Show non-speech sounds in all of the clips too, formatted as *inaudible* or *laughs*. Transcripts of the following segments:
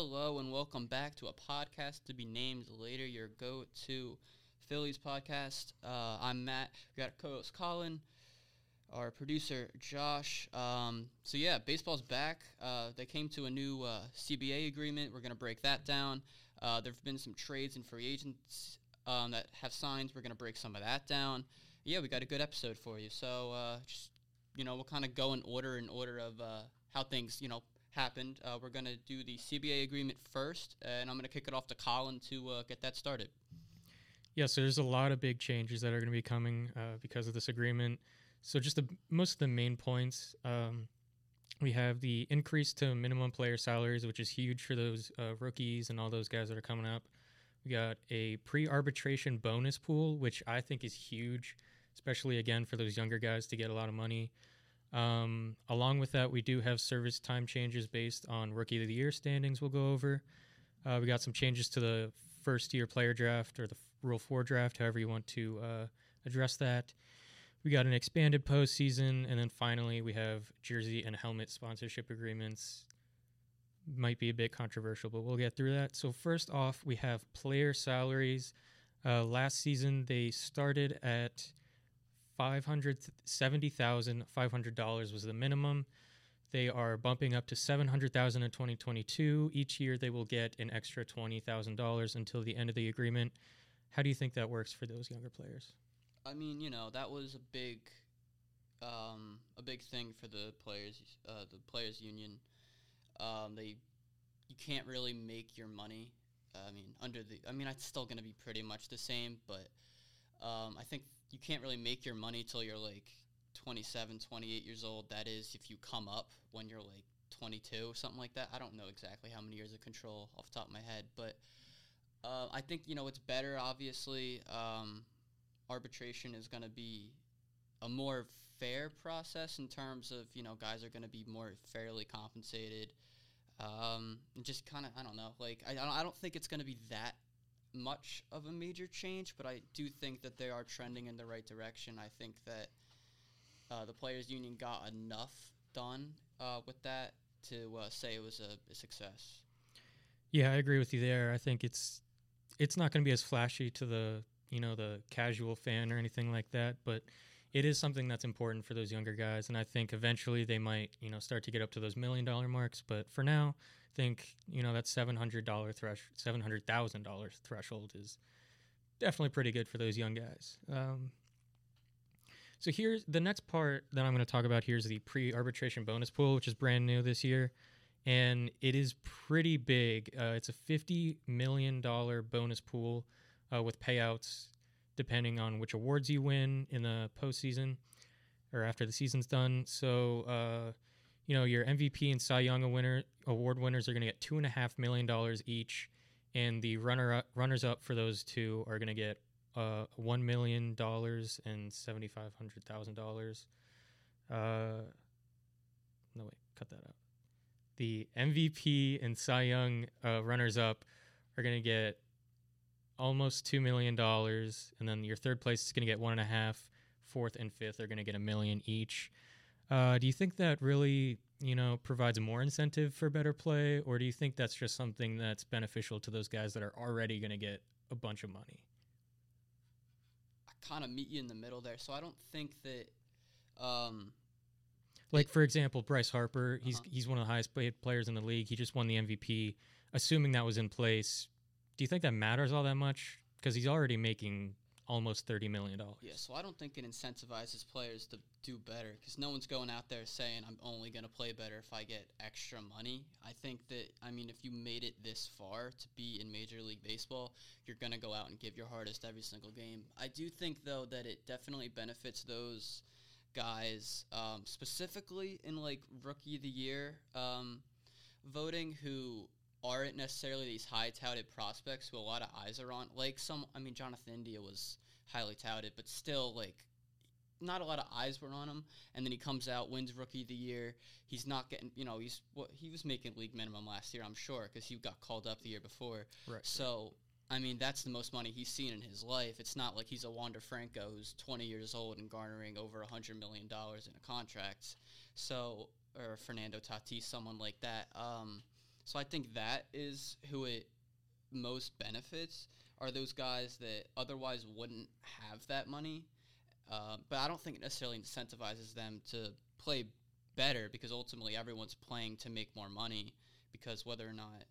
Hello and welcome back to a podcast to be named later. Your go-to Phillies podcast. Uh, I'm Matt. We got co-host Colin, our producer Josh. Um, so yeah, baseball's back. Uh, they came to a new uh, CBA agreement. We're gonna break that down. Uh, there've been some trades and free agents um, that have signed. We're gonna break some of that down. Yeah, we got a good episode for you. So uh, just you know, we'll kind of go in order in order of uh, how things you know happened. Uh, we're going to do the CBA agreement first, and I'm going to kick it off to Colin to uh, get that started. Yeah, so there's a lot of big changes that are going to be coming uh, because of this agreement. So just the most of the main points. Um, we have the increase to minimum player salaries, which is huge for those uh, rookies and all those guys that are coming up. We got a pre-arbitration bonus pool, which I think is huge, especially again for those younger guys to get a lot of money. Um, along with that, we do have service time changes based on rookie of the year standings. We'll go over. Uh, we got some changes to the first year player draft or the Rule Four draft, however you want to uh, address that. We got an expanded postseason, and then finally we have jersey and helmet sponsorship agreements. Might be a bit controversial, but we'll get through that. So first off, we have player salaries. Uh, last season they started at five hundred seventy thousand five hundred dollars was the minimum. They are bumping up to seven hundred thousand in twenty twenty two. Each year they will get an extra twenty thousand dollars until the end of the agreement. How do you think that works for those younger players? I mean, you know, that was a big, um, a big thing for the players, uh, the players union. Um, they, you can't really make your money. I mean, under the, I mean, it's still going to be pretty much the same, but um, I think you can't really make your money till you're like 27, 28 years old. That is, if you come up when you're like 22, something like that. I don't know exactly how many years of control off top of my head, but uh, I think you know it's better. Obviously, um, arbitration is going to be a more fair process in terms of you know guys are going to be more fairly compensated. Um, just kind of I don't know. Like I I don't think it's going to be that much of a major change, but I do think that they are trending in the right direction. I think that uh, the players' union got enough done uh, with that to uh, say it was a, a, success. Yeah, I agree with you there. I think it's it's not going to be as flashy to the you know the casual fan or anything like that, but it is something that's important for those younger guys, and I think eventually they might you know start to get up to those million dollar marks. But for now, think you know that seven hundred dollar thresh seven hundred thousand dollars threshold is definitely pretty good for those young guys. Um, so here's the next part that I'm going to talk about. Here is the pre-arbitration bonus pool, which is brand new this year, and it is pretty big. Uh, it's a fifty million dollar bonus pool uh, with payouts depending on which awards you win in the postseason or after the season's done. So, uh, you know, your MVP and Cy Young winner award winners are going to get two and a half million dollars each, and the runner up, runners up for those two are going to get uh, one million dollars and seventy five hundred thousand dollars. Uh, no wait, cut that out. The MVP and Cy Young uh, runners up are going to get almost two million dollars, and then your third place is going to get one and a half. Fourth and fifth are going to get a million each. Uh, do you think that really, you know, provides more incentive for better play, or do you think that's just something that's beneficial to those guys that are already going to get a bunch of money? I kind of meet you in the middle there, so I don't think that. Um, like for example, Bryce Harper, he's uh-huh. he's one of the highest paid players in the league. He just won the MVP. Assuming that was in place, do you think that matters all that much? Because he's already making almost thirty million dollars. Yeah, so I don't think it incentivizes players to do better because no one's going out there saying I'm only going to play better if I get extra money. I think that I mean if you made it this far to be in Major League Baseball, you're going to go out and give your hardest every single game. I do think though that it definitely benefits those guys um, specifically in like Rookie of the Year um, voting who aren't necessarily these high touted prospects who a lot of eyes are on. Like some, I mean, Jonathan India was highly touted, but still, like, not a lot of eyes were on him. And then he comes out, wins Rookie of the Year. He's not getting, you know, he's what he was making league minimum last year, I'm sure, because he got called up the year before. Right. So. I mean, that's the most money he's seen in his life. It's not like he's a Wander Franco who's 20 years old and garnering over $100 million in a contract. So, or Fernando Tatis, someone like that. Um, So I think that is who it most benefits are those guys that otherwise wouldn't have that money. Uh, but I don't think it necessarily incentivizes them to play better because ultimately everyone's playing to make more money. Because whether or not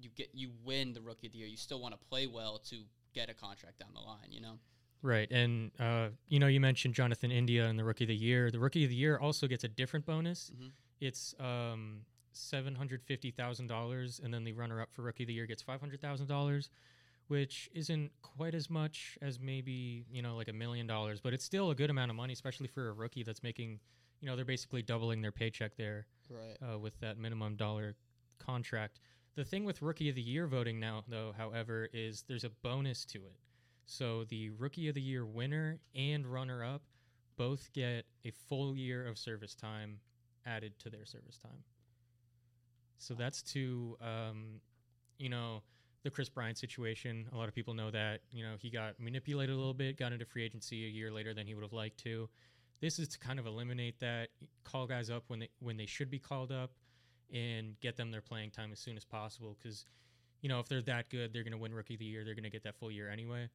you get you win the rookie of the year, you still want to play well to get a contract down the line. You know. Right, and uh, you know you mentioned Jonathan India and the rookie of the year. The rookie of the year also gets a different bonus. Mm-hmm. It's um, seven hundred fifty thousand dollars, and then the runner-up for rookie of the year gets five hundred thousand dollars, which isn't quite as much as maybe you know like a million dollars, but it's still a good amount of money, especially for a rookie that's making, you know, they're basically doubling their paycheck there Right. uh, with that minimum dollar contract. The thing with rookie of the year voting now, though, however, is there's a bonus to it. So the rookie of the year winner and runner-up both get a full year of service time added to their service time. So that's to, um, you know, the Kris Bryant situation. A lot of people know that. You know, he got manipulated a little bit, got into free agency a year later than he would have liked to. This is to kind of eliminate that, call guys up when they when they should be called up, and get them their playing time as soon as possible. Because, you know, if they're that good, they're going to win Rookie of the Year. They're going to get that full year anyway.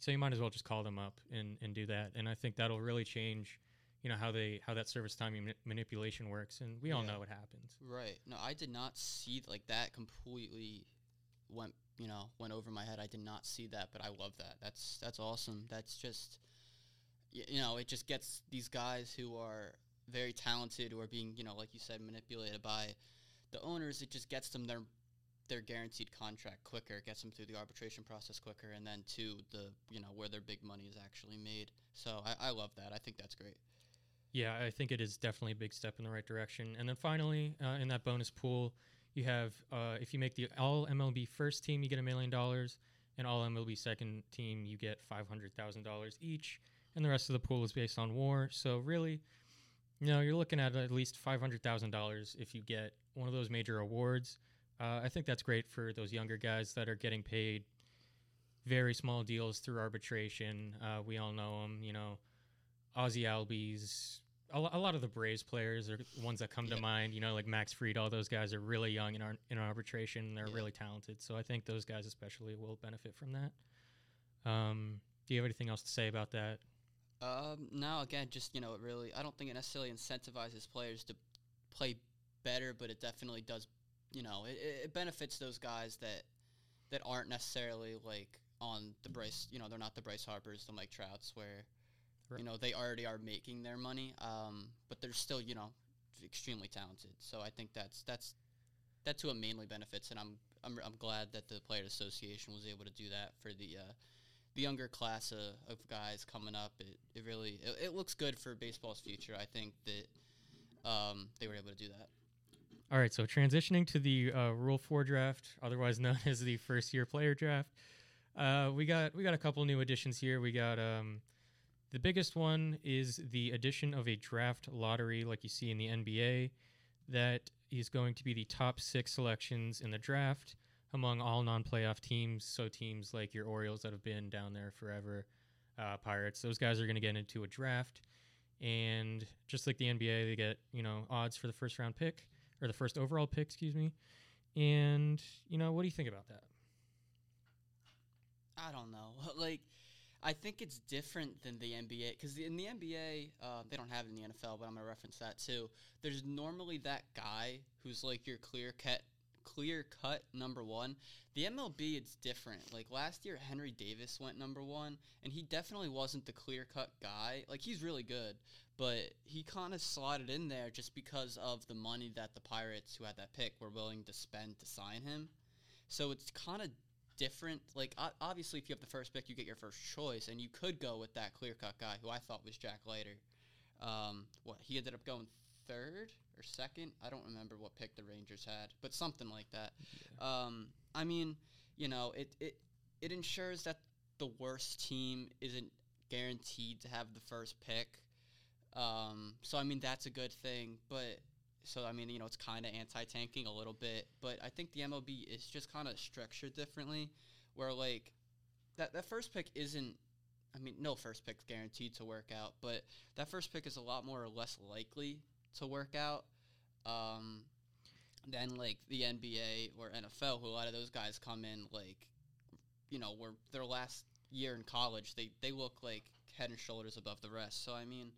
So you might as well just call them up and, and do that. And I think that'll really change, you know, how they how that service time mani- manipulation works. And we all Yeah. know what happens. Right. No, I did not see like that completely went you know went over my head. I did not see that, but I love that. That's that's awesome. That's just you know it just gets these guys who are very talented who are being you know like you said manipulated by the owners. It just gets them their their guaranteed contract quicker, gets them through the arbitration process quicker, and then to the you know where their big money is actually made. So I, I love that. I think that's great. Yeah, I think it is definitely a big step in the right direction. And then finally, uh, in that bonus pool, you have uh, if you make the All MLB first team, you get a million dollars, and All MLB second team, you get five hundred thousand dollars each. And the rest of the pool is based on WAR. So really, you know, you're looking at at least five hundred thousand dollars if you get one of those major awards. Uh, I think that's great for those younger guys that are getting paid very small deals through arbitration. Uh, we all know them, you know, Ozzie Albies. A, a lot of the Braves players are ones that come Yeah. to mind. You know, like Max Fried. All those guys are really young in, ar- in arbitration. They're Yeah. really talented. So I think those guys especially will benefit from that. Um, do you have anything else to say about that? Um, no, again, just you know, it really. I don't think it necessarily incentivizes players to play better, but it definitely does. You know, it, it- it benefits those guys that that aren't necessarily like on the Bryce. You know, they're not the Bryce Harpers, the Mike Trouts, where Right. you know they already are making their money. Um, but they're still you know extremely talented. So I think that's that's that's who it mainly benefits, and I'm I'm I'm glad that the Players Association was able to do that for the. Uh, the younger class of, of guys coming up, it, it really it, it looks good for baseball's future. I think that um, they were able to do that. All right, so transitioning to the uh, Rule Four draft, otherwise known *laughs* as the first year player draft, uh, we got we got a couple new additions here. We got um, the biggest one is the addition of a draft lottery, like you see in the NBA, that is going to be the top six selections in the draft among all non-playoff teams. So teams like your Orioles that have been down there forever, uh, Pirates, those guys are going to get into a draft, and just like the NBA, they get you know odds for the first round pick or the first overall pick, excuse me. And you know, what do you think about that? I don't know. *laughs* Like, I think it's different than the NBA because in the NBA, uh, they don't have it in the NFL, but I'm gonna reference that too. There's normally that guy who's like your clear cut, clear cut number one. The MLB, it's different. Like last year, Henry Davis went number one, and he definitely wasn't the clear cut guy. Like he's really good, but he kind of slotted in there just because of the money that the Pirates, who had that pick, were willing to spend to sign him. So it's kind of different. Like obviously, if you have the first pick, you get your first choice, and you could go with that clear cut guy who I thought was Jack Leiter. Um, what he ended up going third or second. I don't remember what pick the Rangers had, but something like that. Um, I mean, you know, it it it ensures that the worst team isn't guaranteed to have the first pick. Um, so I mean that's a good thing, but so I mean you know it's kind of anti-tanking a little bit, but I think the MLB is just kind of structured differently, where like that that first pick isn't. I mean, no first pick's guaranteed to work out, but that first pick is a lot more or less likely to work out. Um, than like the NBA or NFL, who a lot of those guys come in like, you know, where their last year in college, they they look like head and shoulders above the rest. So I mean,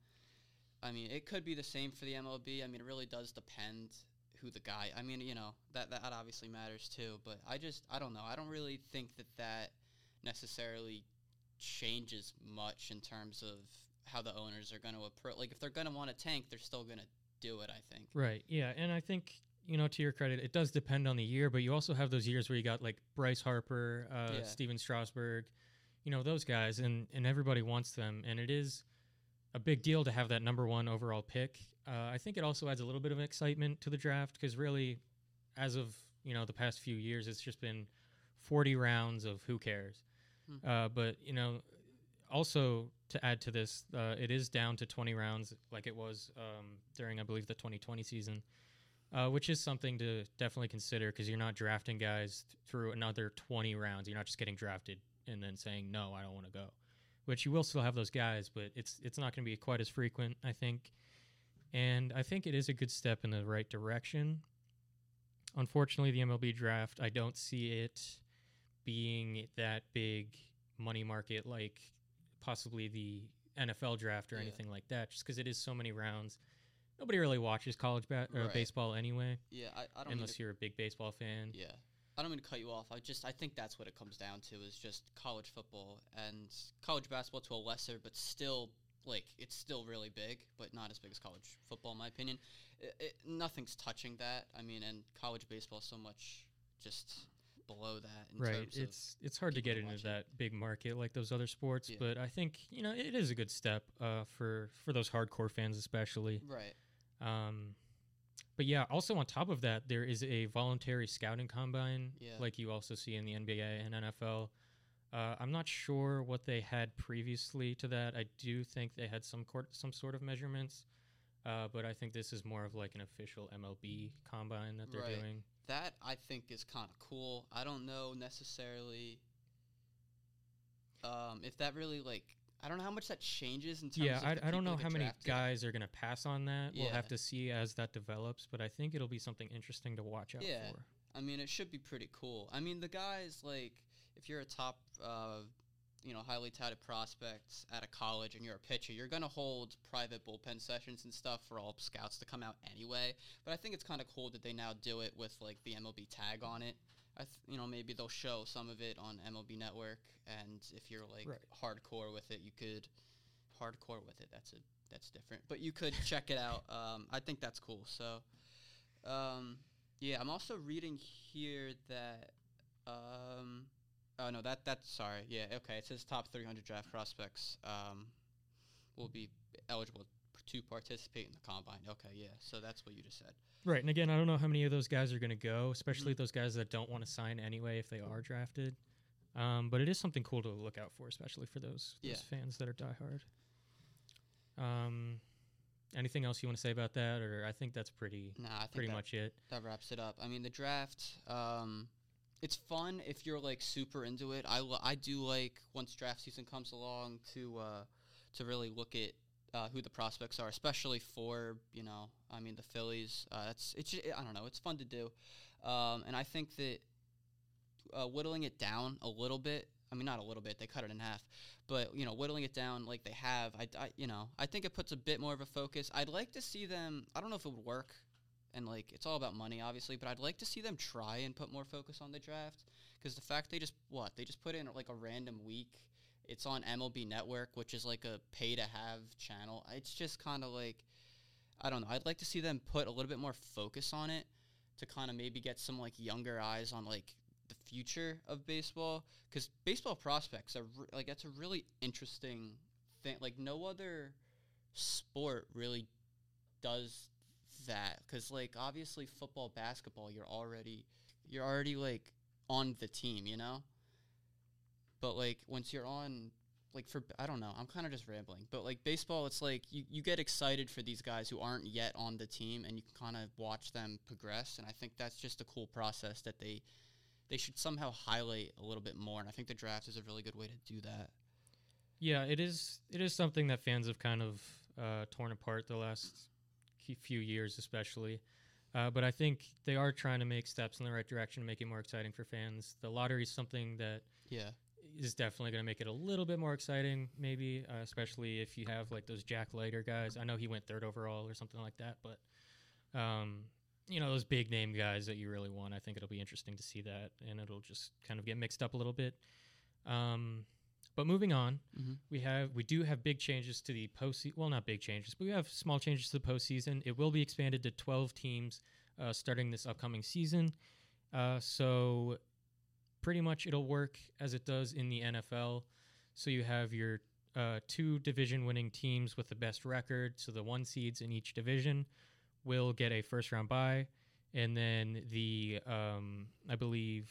I mean, it could be the same for the MLB. I mean, it really does depend who the guy. I mean, you know, that that obviously matters too. But I just I don't know. I don't really think that that necessarily changes much in terms of how the owners are going to approach. Like, if they're going to want to tank, they're still going to do it. I think. Right. Yeah, and I think you know to your credit, it does depend on the year, but you also have those years where you got like Bryce Harper, uh, Yeah. Stephen Strasburg, you know those guys, and and everybody wants them, and it is a big deal to have that number one overall pick. Uh, I think it also adds a little bit of excitement to the draft because really, as of you know the past few years, it's just been forty rounds of who cares. Hmm. Uh, but you know, also to add to this, uh, it is down to 20 rounds like it was um, during, I believe, the 2020 season, uh, which is something to definitely consider because you're not drafting guys th- through another 20 rounds. You're not just getting drafted and then saying, no, I don't want to go. Which you will still have those guys, but it's it's not going to be quite as frequent, I think. And I think it is a good step in the right direction. Unfortunately, the MLB draft, I don't see it being that big money market like possibly the NFL draft or Yeah. anything like that, just because it is so many rounds. Nobody really watches college ba- or Right. baseball anyway, Yeah, I, I don't. unless you're a big baseball fan. yeah, I don't mean to cut you off. I just I think that's what it comes down to is just college football and college basketball to a lesser, but still like it's still really big, but not as big as college football in my opinion. It, it, nothing's touching that. I mean, and college baseball so much just below that in right. terms of It's it's hard to get to into that big market like those other sports, Yeah. but I think you know it is a good step uh, for for those hardcore fans especially. right. Um, but yeah, also on top of that, there is a voluntary scouting combine, Yeah. like you also see in the NBA and NFL. Uh, I'm not sure what they had previously to that. I do think they had some court, some sort of measurements, uh, but I think this is more of like an official MLB combine that they're Right. doing. That I think is kind of cool. I don't know necessarily um, if that really like I don't know how much that changes in terms Yeah, of I, I don't know how many drafted. guys are going to pass on that. We'll have to see as that develops, but I think it'll be something interesting to watch out Yeah. for. I mean, it should be pretty cool. I mean, the guys like if you're a top, uh, you know, highly touted prospect at a college and you're a pitcher, you're gonna hold private bullpen sessions and stuff for all scouts to come out anyway. But I think it's kind of cool that they now do it with like the MLB tag on it. I th- you know, maybe they'll show some of it on MLB Network, and if you're like Right. hardcore with it, you could hardcore with it. That's a that's different, but you could check it out. *laughs* Um, I think that's cool. So. Um, yeah, I'm also reading here that. Um, oh no, that that's sorry. Yeah, okay. It says top 300 draft prospects um, will be eligible to participate in the combine. Okay, yeah. So that's what you just said. Right, and again, I don't know how many of those guys are going to go, especially Mm-hmm. those guys that don't want to sign anyway if they are drafted. Um, but it is something cool to look out for, especially for those, those Yeah. fans that are diehard. Um, anything else you want to say about that, or I think that's pretty Nah, pretty that, much it. that wraps it up. I mean, the draft. Um, it's fun if you're like super into it. I, lo- I do like once draft season comes along to uh, to really look at uh, who the prospects are, especially for you know, I mean the Phillies. Uh, that's it's I don't know, it's fun to do, um, and I think that uh, whittling it down a little bit. I mean, not a little bit. They cut it in half, but you know, whittling it down like they have. I, I you know, I think it puts a bit more of a focus. I'd like to see them. I don't know if it would work, and like it's all about money, obviously. But I'd like to see them try and put more focus on the draft because the fact they just what they just put in like a random week. It's on MLB Network, which is like a pay to have channel. It's just kind of like I don't know. I'd like to see them put a little bit more focus on it to kind of maybe get some like younger eyes on like the future of baseball because baseball prospects are re- like that's a really interesting thing. Like no other sport really does that because like obviously football, basketball, you're already you're already like on the team, you know. But like once you're on like for I don't know, I'm kind of just rambling. But like baseball, it's like you, you get excited for these guys who aren't yet on the team, and you can kind of watch them progress. And I think that's just a cool process that they they should somehow highlight a little bit more. And I think the draft is a really good way to do that. Yeah, it is. It is something that fans have kind of uh, torn apart the last few years, especially. Uh, but I think they are trying to make steps in the right direction to make it more exciting for fans. The lottery is something that Yeah. Is definitely going to make it a little bit more exciting, maybe, uh, especially if you have like those Jack Leiter guys. I know he went third overall or something like that, but um, you know those big name guys that you really want. I think it'll be interesting to see that, and it'll just kind of get mixed up a little bit. Um, but moving on, Mhm. we have we do have big changes to the postseason. Well, not big changes, but we have small changes to the postseason. It will be expanded to 12 teams uh, starting this upcoming season. Uh, so pretty much it'll work as it does in the NFL. So you have your uh, two division winning teams with the best record. So the one seeds in each division will get a first round bye. And then the, um, I believe,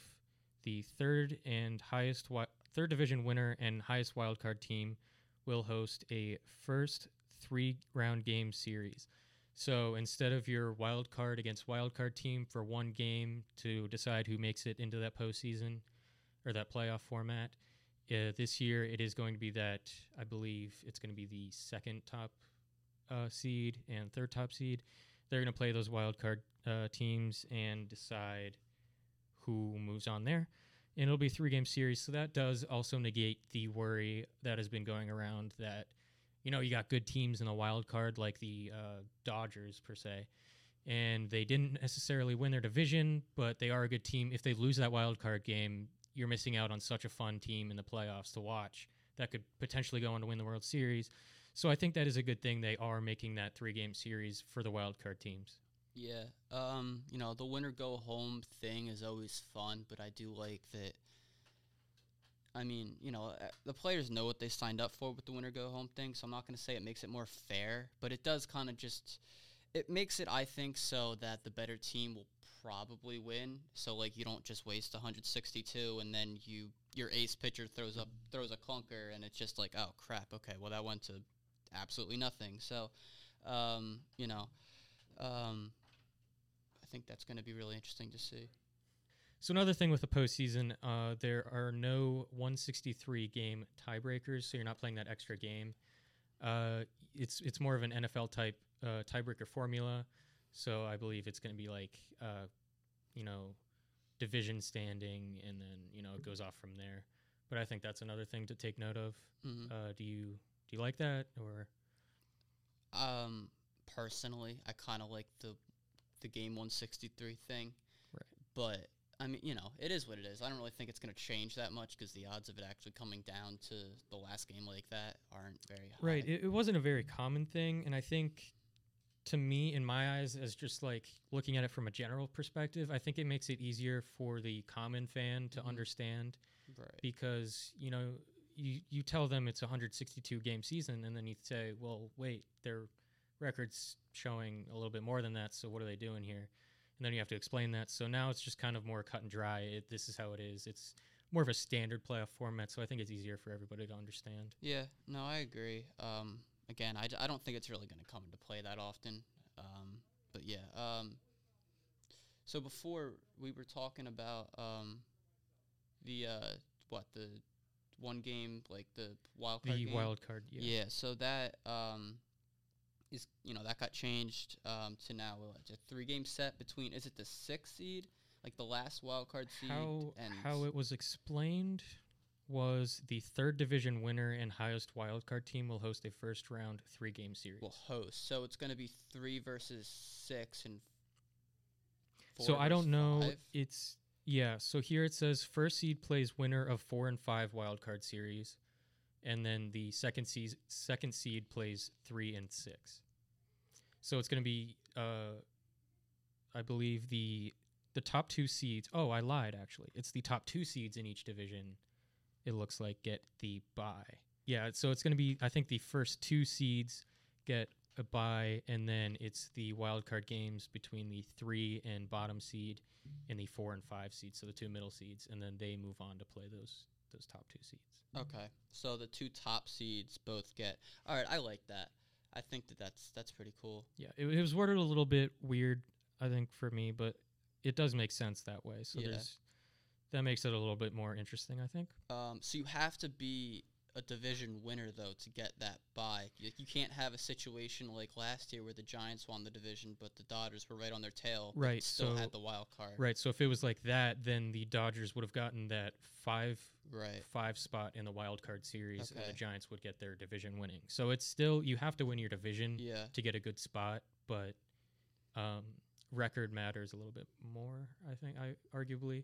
the third and highest, wi- third division winner and highest wildcard team will host a first three round game series. So instead of your wild card against wild card team for one game to decide who makes it into that postseason or that playoff format, uh, this year it is going to be that I believe it's going to be the second top uh, seed and third top seed. They're going to play those wild card uh, teams and decide who moves on there. And it'll be three game series. So that does also negate the worry that has been going around that, you know, you got good teams in the wild card like the uh, Dodgers, per se. And they didn't necessarily win their division, but they are a good team. If they lose that wild card game, you're missing out on such a fun team in the playoffs to watch that could potentially go on to win the World Series. So I think that is a good thing. They are making that three game series for the wild card teams. Yeah. Um, you know, the winner go home thing is always fun, but I do like that. I mean, you know, uh, the players know what they signed up for with the winner go home thing, so I'm not going to say it makes it more fair, but it does kind of just it makes it I think so that the better team will probably win. So like you don't just waste 162 and then you your ace pitcher throws up throws a clunker and it's just like, "Oh crap, okay, well that went to absolutely nothing." So, um, you know, um, I think that's going to be really interesting to see. So another thing with the postseason, uh, there are no 163 game tiebreakers, so you're not playing that extra game. Uh, it's it's more of an NFL type uh, tiebreaker formula. So I believe it's going to be like, uh, you know, division standing, and then you know it goes off from there. But I think that's another thing to take note of. hmm Uh, do you do you like that or? Um, personally, I kind of like the the game 163 thing. Right. But I mean, you know, it is what it is. I don't really think it's going to change that much because the odds of it actually coming down to the last game like that aren't very high. Right. It, it wasn't a very common thing, and I think, to me, in my eyes, as just like looking at it from a general perspective, I think it makes it easier for the common fan to Mhm. understand right. because you know you you tell them it's a 162 game season, and then you say, well, wait, their records showing a little bit more than that. So what are they doing here? And then you have to explain that. So now it's just kind of more cut and dry. It, this is how it is. It's more of a standard playoff format, so I think it's easier for everybody to understand. Yeah, no, I agree. Um, again, I, d- I don't think it's really going to come into play that often. Um, but yeah. Um, so before we were talking about um, the uh, what the one game like the wild card The game? wild card, Yeah. so that um, is you know that got changed um, to now it's a three game set between is it the sixth seed like the last wild card seed how and how it was explained was the third division winner and highest wildcard team will host a first round three game series. will host. So it's going to be three versus six and. Four so I don't know. five? It's yeah. So here it says first seed plays winner of four and five wildcard series, and then the second seed second seed plays three and six. So it's going to be, uh, I believe the the top two seeds. Oh, I lied. Actually, it's the top two seeds in each division. It looks like get the bye. Yeah. So it's going to be. I think the first two seeds get a bye, and then it's the wild card games between the three and bottom seed and the four and five seeds, so the two middle seeds, and then they move on to play those those top two seeds. Okay, so the two top seeds both get. All right, I like that. I think that that's that's pretty cool. Yeah, it, it was worded a little bit weird, I think, for me, but it does make sense that way. So Yeah. there's that makes it a little bit more interesting, I think. Um, so you have to be a division winner though to get that bye. You, you can't have a situation like last year where the Giants won the division, but the Dodgers were right on their tail. Right, Still so- had the wild card. Right. So if it was like that, then the Dodgers would have gotten that five Right. five spot in the wild card series, and the Giants would get their division winning. So it's still you have to win your division Yeah. to get a good spot, but um, record matters a little bit more. I think I arguably.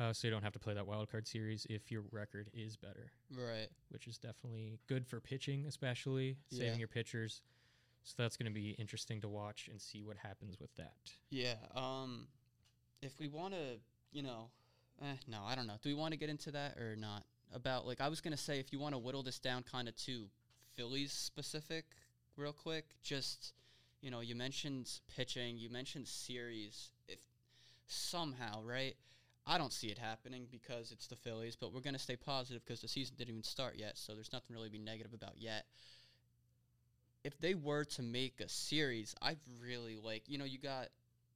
Uh, so you don't have to play that wild card series if your record is better, Right. which is definitely good for pitching, especially saving Yeah. your pitchers. So that's going to be interesting to watch and see what happens with that. Yeah. Um, if we want to, you know, eh, no, I don't know. Do we want to get into that or not? About like I was gonna say, if you want to whittle this down kind of to Phillies specific, real quick, just you know, you mentioned pitching, you mentioned series. If somehow, right? I don't see it happening because it's the Phillies, but we're gonna stay positive because the season didn't even start yet, so there's nothing really to be negative about yet if they were to make a series, I'd really like, you know, you got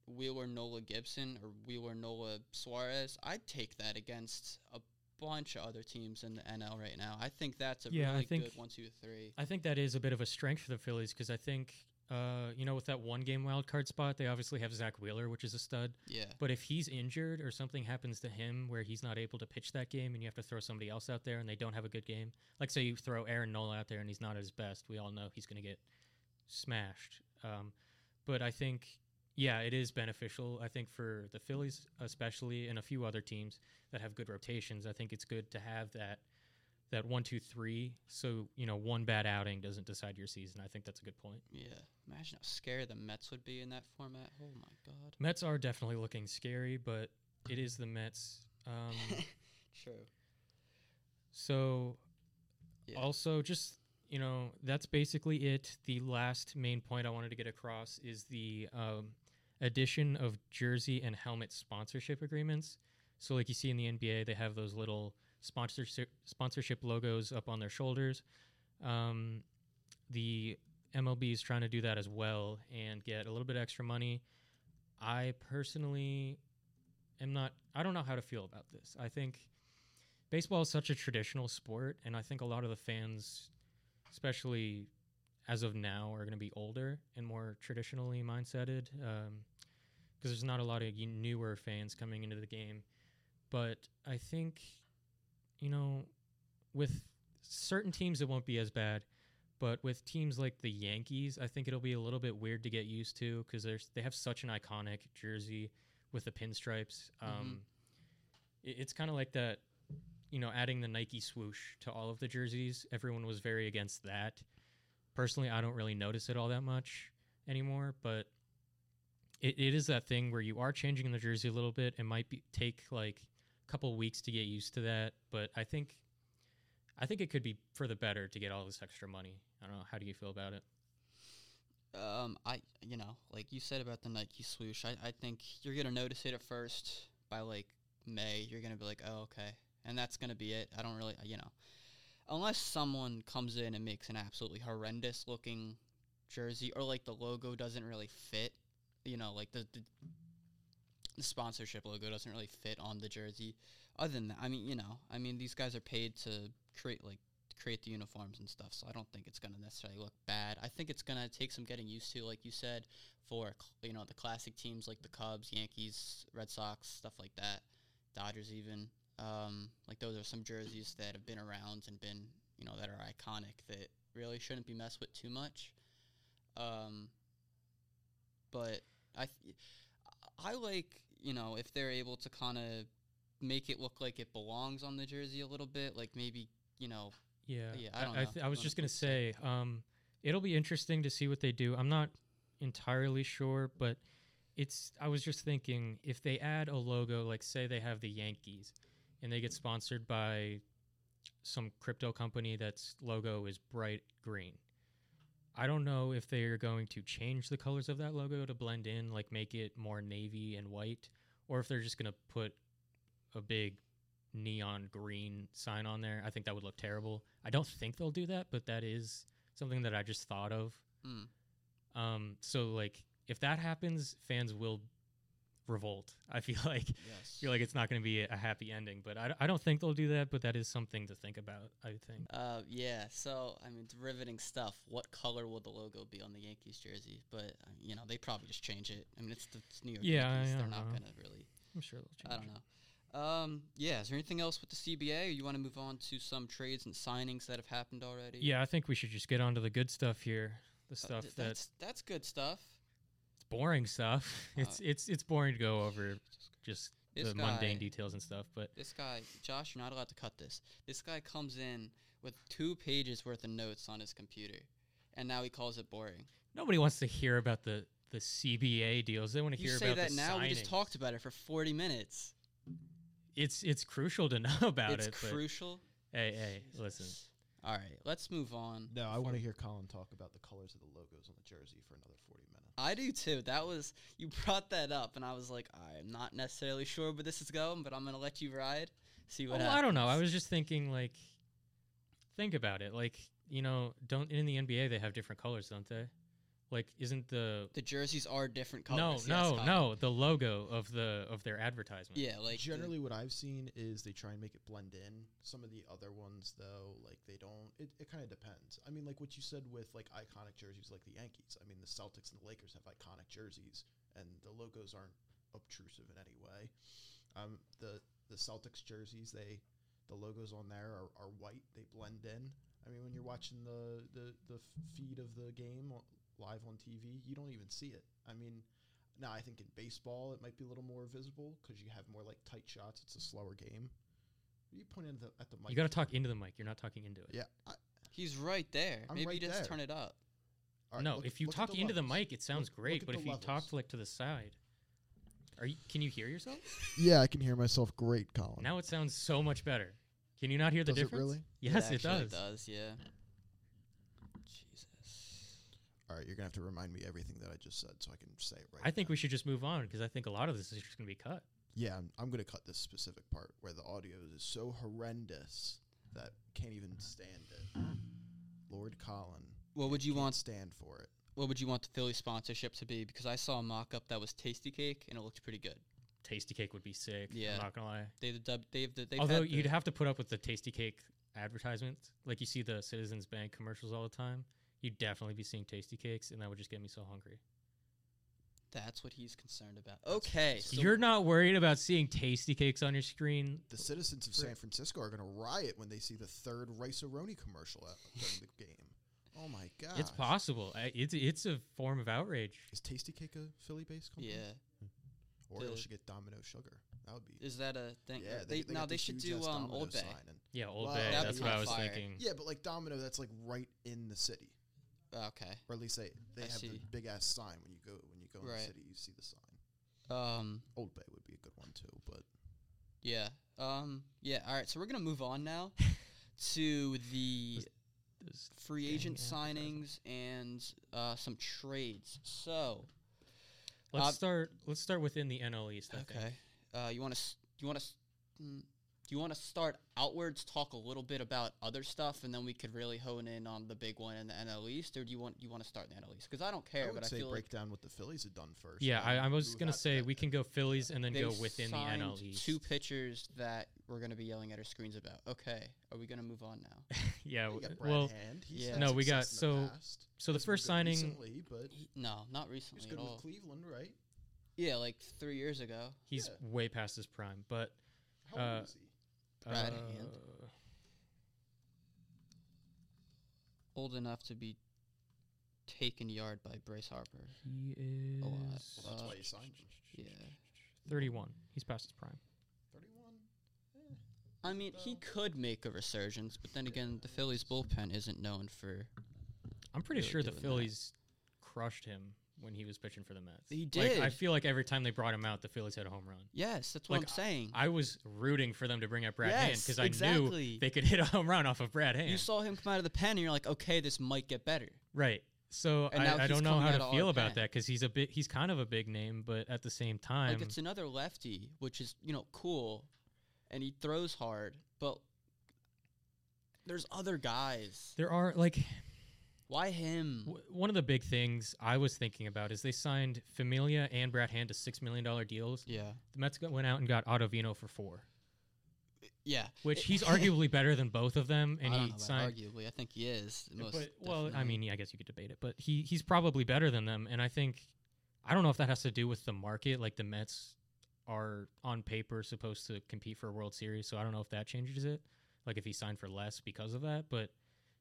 Wheeler Nola Gibson or Wheeler Nola Suarez. I'd take that against a bunch of other teams in the NL right now. I think that's a Yeah, I really think- good one, two, three. I think that is a bit of a strength for the Phillies because I think, uh, you know, with that one game wild card spot, they obviously have Zack Wheeler, which is a stud. Yeah. But if he's injured or something happens to him where he's not able to pitch that game and you have to throw somebody else out there and they don't have a good game, like say you throw Aaron Nola out there and he's not at his best, we all know he's going to get smashed. Um, but I think, yeah, it is beneficial. I think for the Phillies, especially, and a few other teams that have good rotations, I think it's good to have that that one, two, three. So you know, one bad outing doesn't decide your season. I think that's a good point. Yeah. Imagine how scary the Mets would be in that format. Oh my god. Mets are definitely looking scary, but it is the Mets. Um, *laughs* True. so Yeah. also just you know that's basically it the last main point i wanted to get across is the um, addition of jersey and helmet sponsorship agreements so like you see in the nba they have those little sponsorship sponsorship logos up on their shoulders. Um, the mlb is trying to do that as well and get a little bit extra money. I personally am not i don't know how to feel about this. I think baseball is such a traditional sport and i think a lot of the fans especially as of now are going to be older and more traditionally mindseted because there's not a lot of newer fans coming into the game. But i think you know with certain teams it won't be as bad but with teams like the yankees i think it'll be a little bit weird to get used to because they have such an iconic jersey with the pinstripes um, it- it's kind of like that you know, adding the Nike swoosh to all of the jerseys, everyone was very against that. Personally, I don't really notice it all that much anymore, but it, it is that thing where you are changing the jersey a little bit. It might be take like couple weeks to get used to that, but I think I think it could be for the better to get all this extra money. I don't know. How do you feel about it? Um, I you know, like you said about the Nike swoosh, I, I think you're gonna notice it at first. By like May, you're gonna be like, oh okay, and that's gonna be it. I don't really, you know, unless someone comes in and makes an absolutely horrendous looking jersey, or like the logo doesn't really fit. You know, like the the, the sponsorship logo doesn't really fit on the jersey. Other than that, I mean, you know, I mean, these guys are paid to create like create the uniforms and stuff. So I don't think it's going to necessarily look bad. I think it's going to take some getting used to, like you said, for you know the classic teams like the Cubs, Yankees, Red Sox, stuff like that, Dodgers even. Um, like those are some jerseys that have been around and been you know that are iconic that really shouldn't be messed with too much. Um, but I th- I like you know if they're able to kind of make it look like it belongs on the jersey a little bit, like maybe you know Yeah, Yeah, I don't know. th- I was just gonna say, um, it'll be interesting to see what they do. I'm not entirely sure, but it's. I was just thinking if they add a logo, like say they have the Yankees, and they get sponsored by some crypto company that's logo is bright green. I don't know if they are going to change the colors of that logo to blend in, like make it more navy and white, or if they're just gonna put a big neon green sign on there. I think that would look terrible. I don't think they'll do that, but that is something that I just thought of. Mm. Um, so like if that happens, fans will revolt. I feel *laughs* like Yes. feel like it's not going to be a happy ending, but I, I don't think they'll do that. But that is something to think about. I think. Uh, yeah. So I mean, it's riveting stuff. What color will the logo be on the Yankees jersey? But uh, you know, they probably just change it. I mean, it's the it's New York Yeah, I Yankees. They're not know. gonna really. I'm sure they'll change. I don't know. Um, yeah. Is there anything else with the CBA, or you want to move on to some trades and signings that have happened already? Yeah, I think we should just get on to the good stuff here. The Uh, stuff th- that's that's that's good stuff. Boring stuff. *laughs* It's uh, it's it's boring to go *sighs* over just This the mundane details and stuff. But This guy, Josh, you're not allowed to cut this. This guy comes in with two pages worth of notes on his computer, and now he calls it boring. nobody wants to hear about the the CBA deals. They want to You hear say about that the now. We just talked about it for 40 minutes. It's it's crucial to *laughs* know about it's it. It's crucial. hey, hey, listen. All right, let's move on. No, I want to hear Colin talk about the colors of the logos on the jersey for another 40 minutes. I do too. That was you brought that up, and I was like, I'm not necessarily sure where this is going, but I'm gonna let you ride. See what oh, Well, happens. I don't know. I was just thinking like, think about it. Like you know, don't in the NBA they have different colors, don't they? Like, isn't the The jerseys are different no, colors. yes, no, Kyle. no, the logo of the of their advertisement? Yeah, like the- Generally, what I've seen is they try and make it blend in. Some of the other ones, though, like they don't. It, it kind of depends. I mean, like what you said with like iconic jerseys, like the Yankees. I mean, the Celtics and the Lakers have iconic jerseys, and the logos aren't obtrusive in any way. Um, the the Celtics jerseys, they the logos on there are, are white. They blend in. I mean, when you're watching the the the feed of the game o- live on TV, you don't even see it. I mean, now I think in baseball it might be a little more visible because you have more like tight shots. It's a slower game. You pointing at the, at the mic? You got to talk into the mic. You're not talking into it. Yeah. I, he's right there. I'm Maybe right you just there. turn it up. all right, no, look- if you look at talk into the mic, it sounds Look- great. look but if the you talk levels. like to the side, are you? Can you hear yourself? *laughs* yeah, I can hear myself great, Colin. Now it sounds so much better. Can you not hear the Does it difference? really? Yes, it, actually does. It does. Yeah. Jesus. all right, you're gonna have to remind me everything that I just said so I can say it right. I think then. we should just move on because I think a lot of this is just going to be cut. Yeah, I'm, I'm gonna cut this specific part where the audio is so horrendous that can't even stand it. Lord Colin. What would you want? stand for it? What would you want the Philly sponsorship to be? Because I saw a mock-up that was Tastykake, and it looked pretty good. Tastykake would be sick. Yeah. I'm not gonna lie. They the dub. They've the, they've Although had you'd the, have to put up with the Tastykake advertisements, like you see the Citizens Bank commercials all the time. You'd definitely be seeing Tastykakes, and that would just get me so hungry. That's what he's concerned about. Okay, so You're not worried about seeing Tastykakes on your screen. The citizens of San Francisco are gonna riot when they see the third rice roni commercial out during the game. Oh my god! It's possible. I- It's it's a form of outrage. Is Tastykake a Philly-based company? yeah. Or the- else you get Domino Sugar. That would be. Is that a thing? yeah, they, they, now they should do ass um Domino Old Bay. Yeah, Old Wow. Bay. That's what I was fire. thinking. Yeah, but like Domino, that's like right in the city, Okay. or at least they they I have the big ass sign when you go when you go in Right. the city, you see the sign. Um. Old Bay would be a good one too, but Yeah. Um. Yeah. All right. So we're gonna move on now *laughs* to the This- free Dang agent advertising. signings and uh, some trades. So Let's Uh, start. Let's start within the NL East. I think. okay, uh, you want to you want to do you want to start outwards, talk a little bit about other stuff, and then we could really hone in on the big one in the NL East, or do you want you want to start in the NL East? Because I don't care, I would but I say feel break like down what the Phillies had done first. Yeah, I, I was move gonna say we can go Phillies and then they go within the NL East. two pitchers that we're gonna be yelling at our screens about. Okay, are we gonna move on now? *laughs* yeah. You w- got Brad well, Hand. He's yeah. No, we got- success the so- so the Hasn't first signing- recently, but He- no, not he recently was at good all. with Cleveland, right? Yeah, like three years ago. he's Yeah. way past his prime, but How Uh, old is he? Brad uh, Hand. Old enough to be taken yard by Bryce Harper. he is A lot. Well, that's Uh, why he signed him. Yeah. 31. He's past his prime. Thirty-one. I mean, he could make a resurgence, but then again, the Phillies bullpen isn't known for. I'm pretty Really sure the doing that. Phillies crushed him when he was pitching for the Mets. He Like, I feel like every time they brought him out, the Phillies had a home run. Yes, that's what Like, I'm saying. I was rooting for them to bring up Brad Hand because I exactly. knew they could hit a home run off of Brad Hand. you saw him come out of the pen, and you're like, okay, this might get better. right. So I, I don't know how to feel about pen. that because he's a bit he's kind of a big name, but at the same time, Like it's another lefty, which is you know cool, and he throws hard, but there's other guys. there are like Why him? W- one of the big things I was thinking about is they signed Familia and Brad Hand to six million dollar deals. Yeah. The Mets got, went out and got Ottavino for four, Yeah. which *laughs* he's arguably better than both of them, and he signed. arguably. I think he is. But well, I mean, yeah, I guess you could debate it, but he he's probably better than them, and I think I don't know if that has to do with the market. Like the Mets are on paper supposed to compete for a World Series, so I don't know if that changes it. Like if he signed for less because of that, but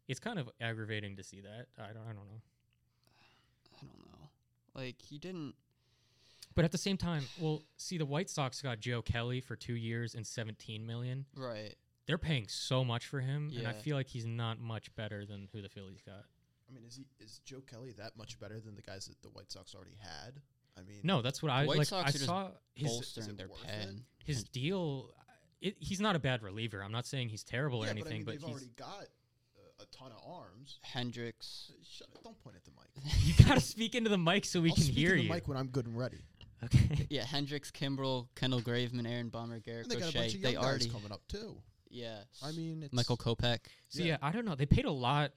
it's kind of aggravating to see that. I don't I don't know. I don't know. Like he didn't. But at the same time, well, see, the White Sox got Joe Kelly for two years and seventeen million. Right. They're paying so much for him, and I feel like he's not much better than who the Phillies got. I mean, is he is Joe Kelly that much better than the guys that the White Sox already had? I mean, No, that's what I White like. Sox I are just saw his bolstering their pen. his *laughs* deal. It, he's not a bad reliever. I'm not saying he's terrible or anything, but, I mean, but, they've he's. already got a ton of arms. Hendriks. Uh, Shut it! Don't point at the mic. *laughs* you gotta *laughs* speak into the mic so we I'll can speak hear in the you. mic when I'm good and ready. Okay. *laughs* Yeah, Hendriks, Kimbrel, Kendall Graveman, Aaron Bummer, Garrett And they got a Crochet. bunch of They young guys already. coming up too. Yeah. I mean, it's, Michael Kopech. so yeah. I don't know. They paid a lot.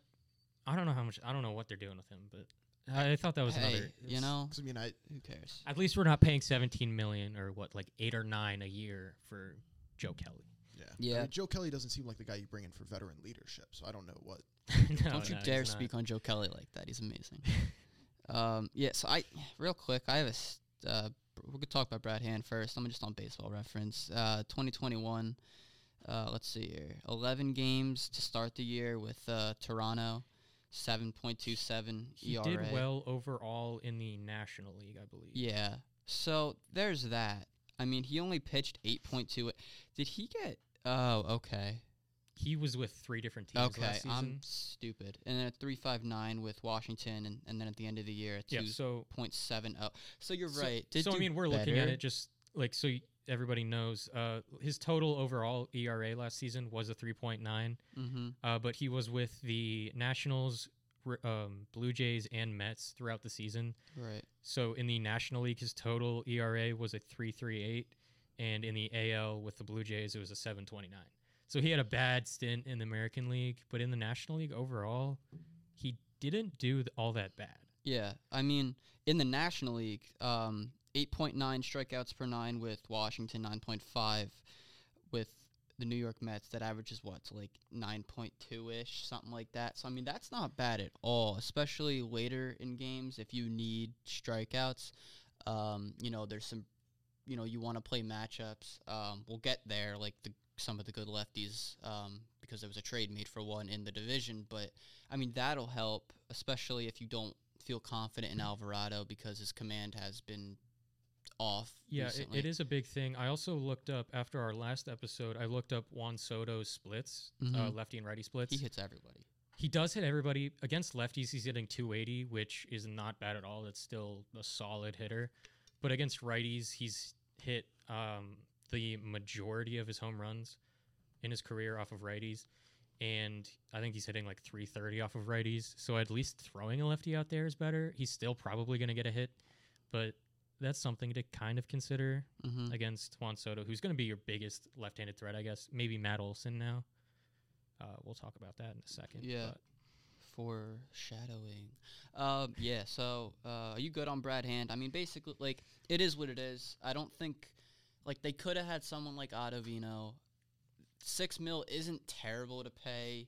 I don't know how much. I don't know what they're doing with him, but I, I thought that was Hey, another. you know, 'cause I mean, I who cares? At least we're not paying 17 million or what, like eight or nine a year for Joe Kelly. Yeah. I mean, Joe Kelly doesn't seem like the guy you bring in for veteran leadership. So I don't know what. *laughs* no, Don't you no, dare he's not. speak on Joe Kelly like that. He's amazing. *laughs* um, yeah, so I, real quick, I have a, s- uh, we could talk about Brad Hand first. I'm just on baseball reference. Uh, 2021, uh, let's see here. 11 games to start the year with uh, Toronto, 7.27 He ERA. did well overall in the National League, I believe. Yeah. So there's that. I mean, he only pitched 8.2. Did he get? Oh, okay. He was with three different teams Okay, last season. I'm stupid. And then a 359 with Washington, and, and then at the end of the year, yeah, so 2.70. So you're so- right. Did so I mean, we're looking at it just like so everybody knows. Uh, his total overall ERA last season was a 3.9, Mm-hmm. uh, but he was with the Nationals, um, Blue Jays, and Mets throughout the season. Right. So in the National League, his total ERA was a 3.38, and in the AL with the Blue Jays, it was a 7.29. So he had a bad stint in the American League, but in the National League overall, he didn't do all that bad. Yeah. I mean, in the National League, um, 8.9 strikeouts per nine with Washington, 9.5 with the New York Mets. That averages what? To like 9.2 ish, something like that. So, I mean, that's not bad at all, especially later in games if you need strikeouts. Um, you know, there's some, you know, you want to play matchups. Um, we'll get there, like the some of the good lefties, um, because there was a trade made for one in the division. But I mean, that'll help, especially if you don't feel confident in Alvarado because his command has been off. Yeah, it, it is a big thing. I also looked up after our last episode. I looked up Juan Soto's splits, uh, Mhm. lefty and righty splits. He hits everybody. He does hit everybody against lefties. He's hitting 280, which is not bad at all. That's still a solid hitter. But against righties, he's hit um, the majority of his home runs in his career off of righties, and I think he's hitting like 330 off of righties. So at least throwing a lefty out there is better. He's still probably going to get a hit, but that's something to kind of consider Mm-hmm. against Juan Soto, who's going to be your biggest left-handed threat, I guess. Maybe Matt Olson now. Uh, we'll talk about that in a second. Yeah. but- Foreshadowing. Um, yeah. So, uh, are you good on Brad Hand? I mean, basically, like it is what it is. I don't think like they could have had someone like Ottavino. Six mil isn't terrible to pay.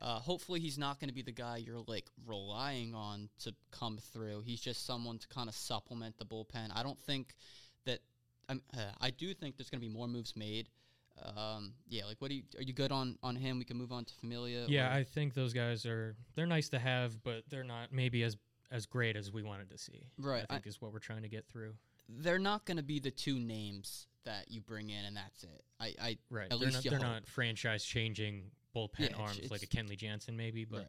Uh, hopefully, he's not going to be the guy you're like relying on to come through. He's just someone to kind of supplement the bullpen. I don't think that. Uh, I do think there's going to be more moves made. Um, yeah, like what do you are you good on on him? We can move on to Familia. Yeah, or- I think those guys are they're nice to have, but they're not maybe as as great as we wanted to see. Right, I I- think is what we're trying to get through. they're not going to be the two names that you bring in and that's it. I, I Right. At they're least not they're hope. not franchise changing bullpen Yeah, it's- arms like a Kenley Jansen maybe, but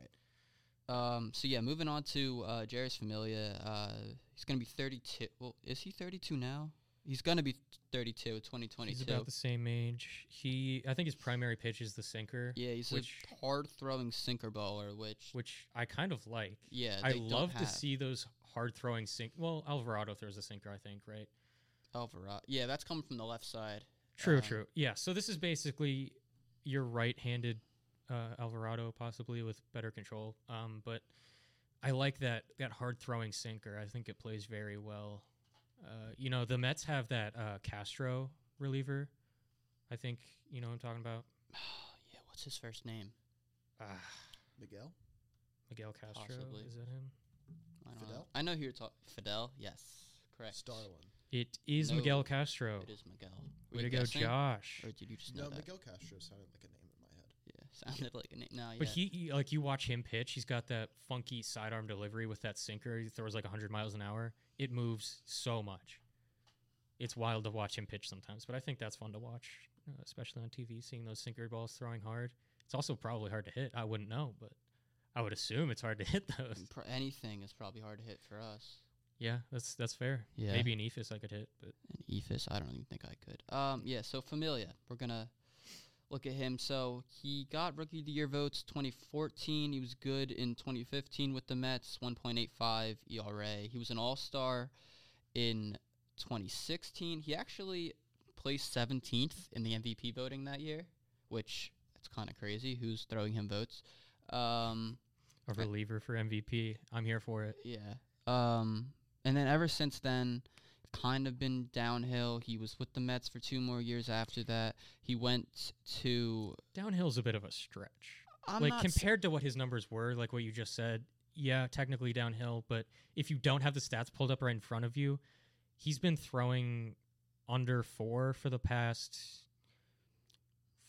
right. Um. So yeah, moving on to uh, Jeurys Familia. Uh, he's going to be 32. Well, is he 32 now? He's going to be 32. 2022. he's about the same age. He I think his primary pitch is the sinker, yeah, he's which- a hard throwing sinker baller, which which I kind of like. yeah, I love to see those hard throwing sink. Well, Alvarado throws a sinker, I think, right? Alvarado. Yeah, that's coming from the left side. True, Um, true. Yeah. So this is basically your right-handed uh, Alvarado possibly with better control. Um, but I like that that hard throwing sinker. I think it plays very well. Uh, you know, the Mets have that uh, Castro reliever. I think you know what I'm talking about. *sighs* yeah, what's his first name? Ah, Miguel. Miguel Castro. Possibly. Is that him? I don't know. Fidel? I know who you're talking. Fidel. Yes, correct. Starlin. It is No, Miguel Castro. It is Miguel. Were Way to go, guessing, Josh. Or did you just know No. Miguel Castro sounded like a name in my head. Yeah, *laughs* sounded like a name. No. But he, he- like, you watch him pitch. He's got that funky sidearm delivery with that sinker. He throws like 100 miles an hour. It moves so much. It's wild to watch him pitch sometimes, but I think that's fun to watch, uh, especially on TV, seeing those sinker balls throwing hard. It's also probably hard to hit. I wouldn't know, but I would assume it's hard to *laughs* hit those. Pro- anything is probably hard to hit for us. Yeah, that's that's fair. Yeah. Maybe an Eephus I could hit, but an Eephus, I don't even think I could. Um, yeah. So Familia, we're gonna look at him. So he got Rookie of the Year votes 2014. He was good in 2015 with the Mets, 1.85 ERA. He was an All Star in 2016. He actually placed 17th in the MVP voting that year, which it's kind of crazy. Who's throwing him votes? Um, a reliever for MVP. I'm here for it. yeah. Um, and then ever since then, kind of been downhill. He was with the Mets for two more years after that. He went to. Downhill's a bit of a stretch. I'm like not s- compared to what his numbers were, like what you just said, yeah, technically downhill, but if you don't have the stats pulled up right in front of you, he's been throwing under four for the past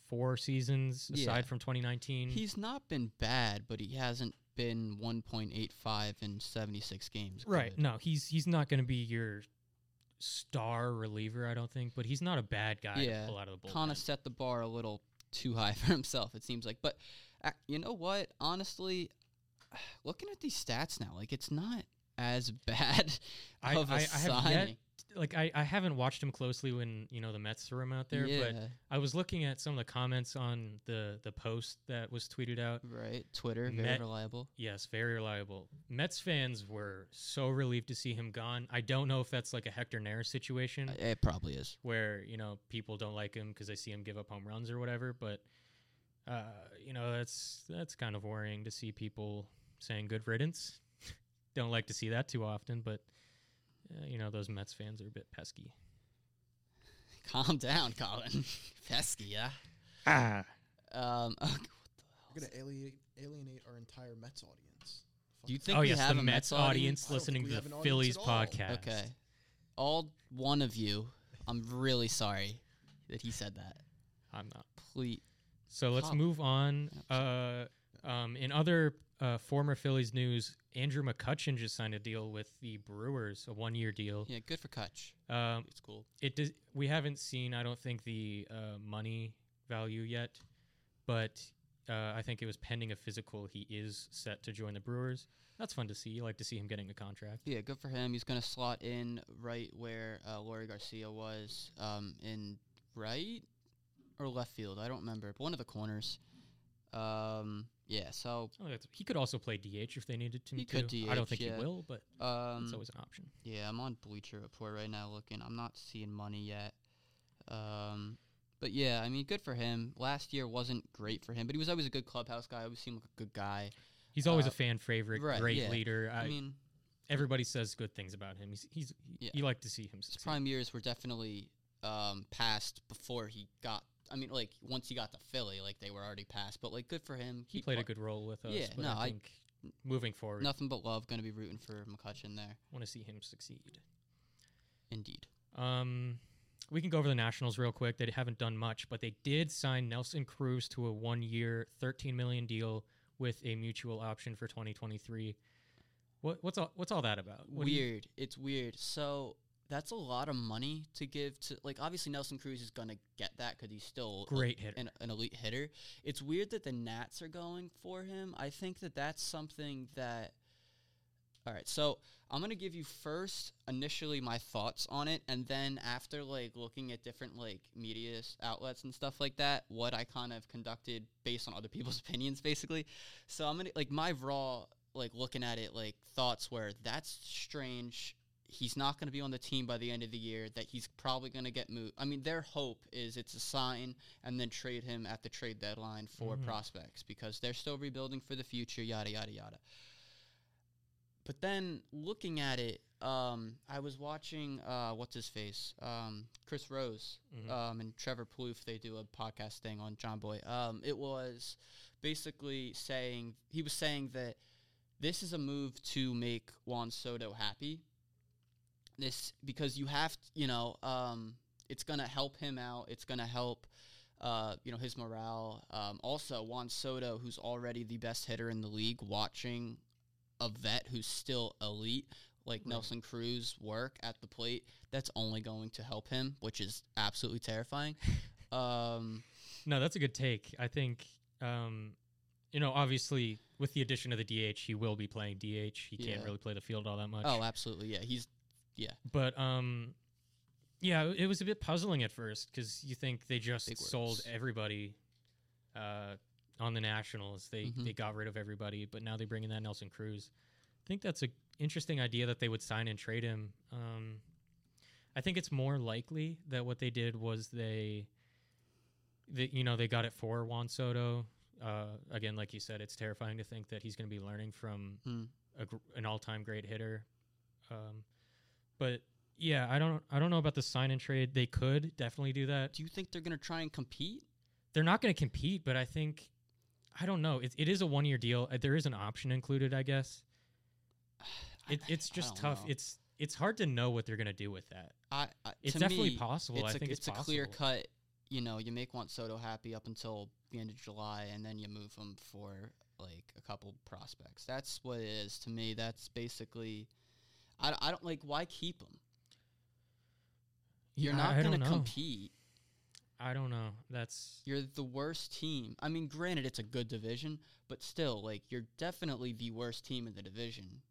four seasons, Yeah. aside from 2019. He's not been bad, but he hasn't been 1.85 in 76 games. right. good. No, he's he's not going to be your star reliever, I don't think, but he's not a bad guy Yeah, to pull out of the bullpen. Kind of set the bar a little too high *laughs* for himself, it seems like. But uh, you know what? Honestly, *sighs* looking at these stats now, like it's not as *laughs* bad I, of a I, I have signing. yet, like I, I haven't watched him closely when you know the Mets threw him out there, yeah, but I was looking at some of the comments on the the post that was tweeted out. right. Twitter, very Met- reliable. Yes, very reliable. Mets fans were so relieved to see him gone. I don't know if that's like a Hector Neris situation Uh, It probably is. where you know people don't like him because they see him give up home runs or whatever. But uh, you know that's that's kind of worrying to see people saying good riddance. *laughs* don't like to see that too often, but uh, you know those Mets fans are a bit pesky. *laughs* Calm down, Colin. *laughs* Pesky, yeah. Ah, Um, *laughs* okay, We're gonna alienate, alienate our entire Mets audience. do you think oh we yes, have the a Mets audience? audience listening to the Phillies audience at all. podcast. Okay. All one of you. I'm really sorry that he said that. I'm not. Please. So let's Pop. move on. Uh, um, in other uh, former Phillies news, Andrew McCutchen just signed a deal with the Brewers, a one-year deal. Yeah, good for Kutch. Um, It's cool. it does. We haven't seen, I don't think, the uh, money value yet, but uh, I think it was pending a physical. He is set to join the Brewers. That's fun to see. You like to see him getting a contract. Yeah, good for him. He's gonna slot in right where uh, Laurie Garcia was, um, in right or left field. I don't remember, but one of the corners. Um, yeah. So, Oh, he could also play DH if they needed to. He could I don't think yeah. he will, but um, it's always an option. Yeah, I'm on Bleacher Report right now looking. I'm not seeing money yet. Um, but yeah, I mean, good for him. Last year wasn't great for him, but he was always a good clubhouse guy. Always seemed like a good guy. He's always uh, a fan favorite, right, great yeah. leader. I, I, mean, everybody says good things about him. He's he's Yeah. you like to see him his prime years were definitely um, passed before he got. I mean, like once he got to Philly, like they were already past. But like, good for him. he played a good role with us. Yeah, but no, I I- moving forward, Nothing but love. Going to be rooting for McCutchen there. want to see him succeed. Indeed. Um, we can go over the Nationals real quick. They haven't done much, but they did sign Nelson Cruz to a one-year, thirteen million deal with a mutual option for 2023. What what's all what's all that about? What do you- weird. it's weird. So that's a lot of money to give to. Like, obviously Nelson Cruz is going to get that because he's still a- great hitter. an, an elite hitter. It's weird that the Nats are going for him. I think that that's something that. All right, so I'm gonna give you first initially my thoughts on it, and then after like looking at different like media outlets and stuff like that, what I kind of conducted based on other *laughs* people's opinions, basically. So I'm gonna like my raw like looking at it like thoughts where that's strange. He's not going to be on the team by the end of the year. That he's probably going to get moved. I mean, their hope is it's a sign and then trade him at the trade deadline for Mhm. prospects because they're still rebuilding for the future. Yada yada yada. But then looking at it, um, I was watching uh, what's his face, um, Chris Rose, Mhm. um, and Trevor Plouffe. They do a podcast thing on Jomboy. Um, it was basically saying he was saying that this is a move to make Juan Soto happy. This because you have t- you know um, it's gonna help him out. It's gonna help. Uh, you know his morale. Um, also, Juan Soto, who's already the best hitter in the league, watching a vet who's still elite, like Right. Nelson Cruz, work at the plate, that's only going to help him, which is absolutely terrifying. *laughs* um, No, that's a good take. I think, um, you know, obviously with the addition of the DH, he will be playing DH. He can't really play the field all that much. oh, absolutely, yeah. He's But um, yeah, it was a bit puzzling at first because you think they just Big sold words. everybody uh, on the Nationals. They Mhm. they got rid of everybody, but now they bring in that Nelson Cruz. I think that's a interesting idea that they would sign and trade him. Um, I think it's more likely that what they did was they, they you know, they got it for Juan Soto. Uh, again, like you said, it's terrifying to think that he's going to be learning from Hmm. a, an all-time great hitter. Um, but yeah, I don't I don't know about the sign and trade. They could definitely do that. do you think they're gonna try and compete? They're not going to compete, but I think I don't know. It, it is a one-year deal. Uh, There is an option included, I guess. *sighs* It, it's just tough. know. It's it's hard to know what they're going to do with that. I, I It's definitely me, possible. It's I a, think it's, it's a possible. clear cut. You know, you make Juan Soto happy up until the end of July, and then you move him for like a couple prospects. That's what it is to me. That's basically. I, I don't like why keep him. You're Yeah, not I, I gonna compete. I don't know. That's You're the worst team. I mean, granted, it's a good division, but still, like, you're definitely the worst team in the division.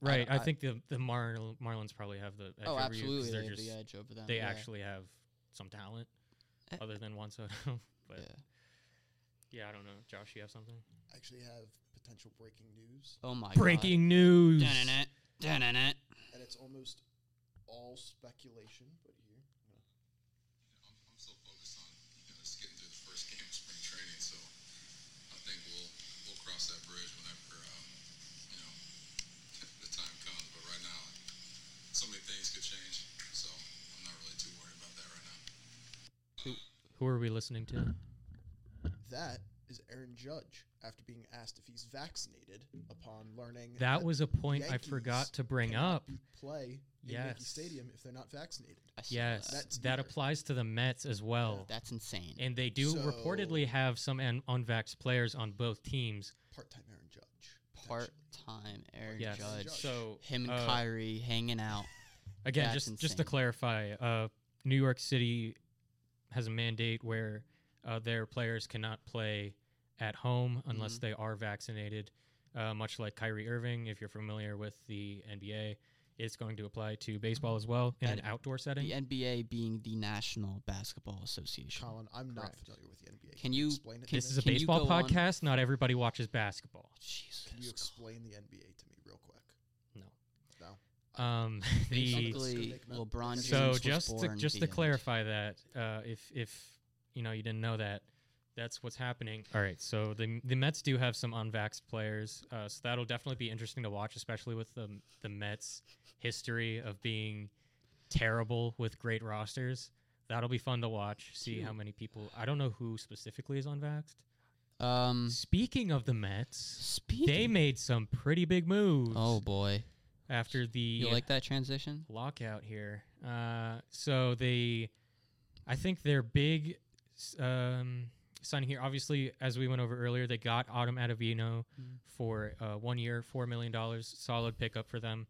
Right. don't- I, I- think the the Mar- Marlins probably have the edge oh, over you 'cause absolutely, they're they have the edge over them. they yeah. actually have some talent Eh. other than Juan Soto. *laughs* but Yeah. yeah, I don't know. Josh, you have something? I actually have potential breaking news, Oh my Breaking news. God. Dun-dun-it, dun-dun-it. and it's almost all speculation. But here, I'm, I'm so focused on you know, just getting through the first game of spring training, so I think we'll we'll cross that bridge whenever um, you know the time comes. But right now, so many things could change, so I'm not really too worried about that right now. Who are we listening to? that is Aaron Judge after being asked if he's vaccinated upon learning That was a point I forgot to bring up. be- play in Yankee Stadium if they're not vaccinated. Yes, that. That applies to the Mets as well. That's insane. And they do So- reportedly have some un- unvaxxed players on both teams. Part-time Aaron Judge. Part-time Aaron Yes. Judge. Judge. So Him and uh, Kyrie hanging out. *laughs* Again, That's just just to clarify, uh, New York City has a mandate where uh, their players cannot play at home unless Mhm. they are vaccinated. Uh, much like Kyrie Irving, if you're familiar with the NBA, it's going to apply to baseball as well in an And outdoor setting. The NBA being the National Basketball Association. Colin, I'm not Correct. familiar with the NBA. Can you- explain it? can- to this me? is a baseball go on- podcast. Not everybody watches basketball. Jesus. Can you God. explain the NBA to me real quick? No. No. Um, *laughs* the Basically, Make them- LeBron James so was just to, just to clarify that uh, if if you know you didn't know that that's what's happening all right so the the mets do have some unvaxxed players uh, so that'll definitely be interesting to watch especially with the the mets history of being terrible with great rosters that'll be fun to watch see how many people i don't know who specifically is unvaxxed Um, speaking of the mets speaking. they made some pretty big moves oh boy, after the you like that transition? lockout here. Uh, so they, I think their big um, signing here. Obviously, as we went over earlier, they got Adam Ottavino Mm. for uh, one year, four million dollars. Solid pickup for them.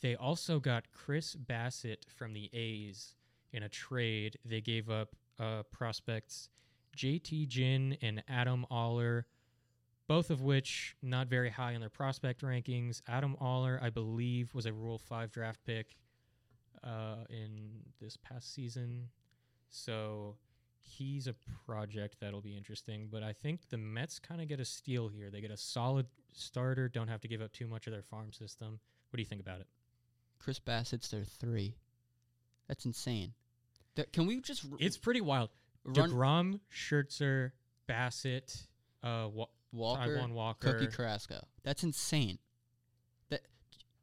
They also got Chris Bassitt from the A's in a trade. They gave up uh, prospects JT Ginn and Adam Oller, both of which not very high in their prospect rankings. Adam Oller, I believe, was a Rule 5 draft pick uh, in this past season. So he's a project that'll be interesting. But I think the Mets kind of get a steal here. They get a solid starter, don't have to give up too much of their farm system. What do you think about it? Chris Bassitt's their three. That's insane. Can we just r- It's pretty wild. run Degrom, Scherzer, Bassitt, uh, Wa- Walker, Taijuan Walker. Cookie Carrasco? That's insane. That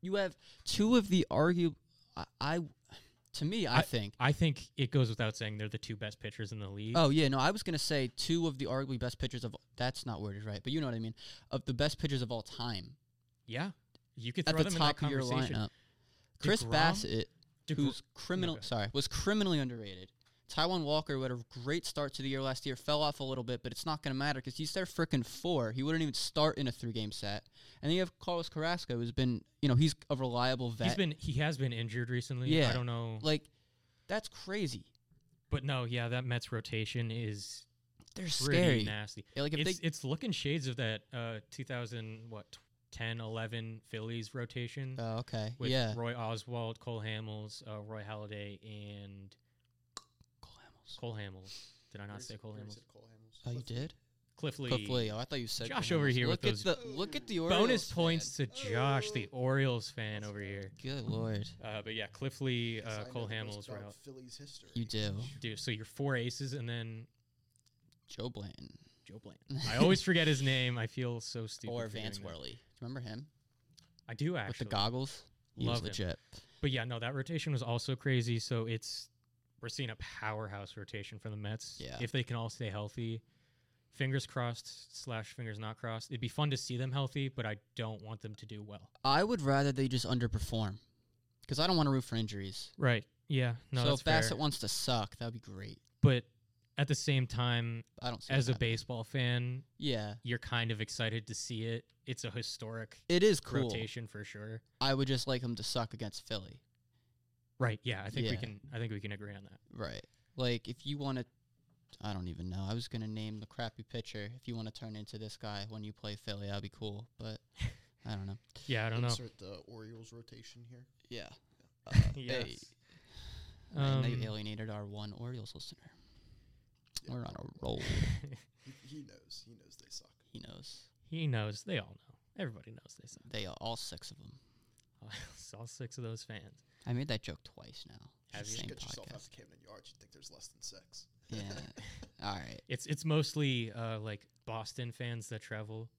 you have two of the argue. I, I to me, I, I- think. I think it goes without saying they're the two best pitchers in the league. Oh yeah, no, I was gonna say two of the arguably best pitchers of. That's not worded right, but you know what I mean. Of the best pitchers of all time yeah, you could at throw the them top in of your lineup. Chris DeGrom? Bassitt, DeGrom- who's criminal, Okay. sorry, was criminally underrated. Taijuan Walker, who had a great start to the year last year, fell off a little bit, but it's not going to matter because he's their freaking four. He wouldn't even start in a three-game set. And then you have Carlos Carrasco, who's been, you know, he's a reliable vet. He's been he has been injured recently. Yeah. I don't know, like, that's crazy. but no, yeah, that Mets rotation is They're pretty scary. nasty. Yeah, Like if It's they, it's looking shades of that uh 2000 what 10 11 Phillies rotation oh, okay, with yeah, Roy Oswalt, Cole Hamels, uh, Roy Halladay, and Hamels. Cole Hamels. Did I not Already say said- Cole Hamels? said Cole Hamels. Oh, you did? Cliff Lee. Cliff Lee. Oh, I thought you said Josh Cole over Hamels. here with look those at the look at the Orioles Bonus fan. points to Josh, the Orioles fan over here. Good lord, Uh, but yeah, Cliff Lee, Yes, I uh, Cole Hamels, about right out. Phillies history. you do, Dude, so you're four aces and then Joe Blanton Joe Blanton. *laughs* I always forget his name. I feel so stupid. or for Vance. Worley. Do you remember him I do actually. with the goggles? He Love him. was legit. But yeah, no, that rotation was also crazy. So it's we're seeing a powerhouse rotation for the Mets. Yeah. If they can all stay healthy, fingers crossed slash fingers not crossed. It'd be fun to see them healthy, but I don't want them to do well. I would rather they just underperform because I don't want to root for injuries. Right. Yeah. No, so if Bassitt fair. wants to suck, that would be great. But at the same time, I don't. See as a baseball fan, yeah, you're kind of excited to see it. It's a historic it is cool. rotation for sure. I would just like him to suck against Philly. Right. Yeah. I think we Yeah. can. I think we can agree on that. Right. Like if you want to, I don't even know. I was gonna name the crappy pitcher. If you want to turn into this guy when you play Philly, that'd be cool. But *laughs* I don't know. Yeah. I don't know. Insert the Orioles rotation here. Yeah. *laughs* Uh, *laughs* Yes. Hey, man, they Um, alienated our one Orioles listener. Yeah. We're on a roll. He, he knows. He knows they suck. he knows. he knows. They all know. Everybody knows they suck. They are all six of them. all six of those fans. I made that joke twice now. Have Just you? get yourself out podcast. to Camden Yards. You think there's less than six? Yeah. *laughs* all right. It's it's mostly uh, like Boston fans that travel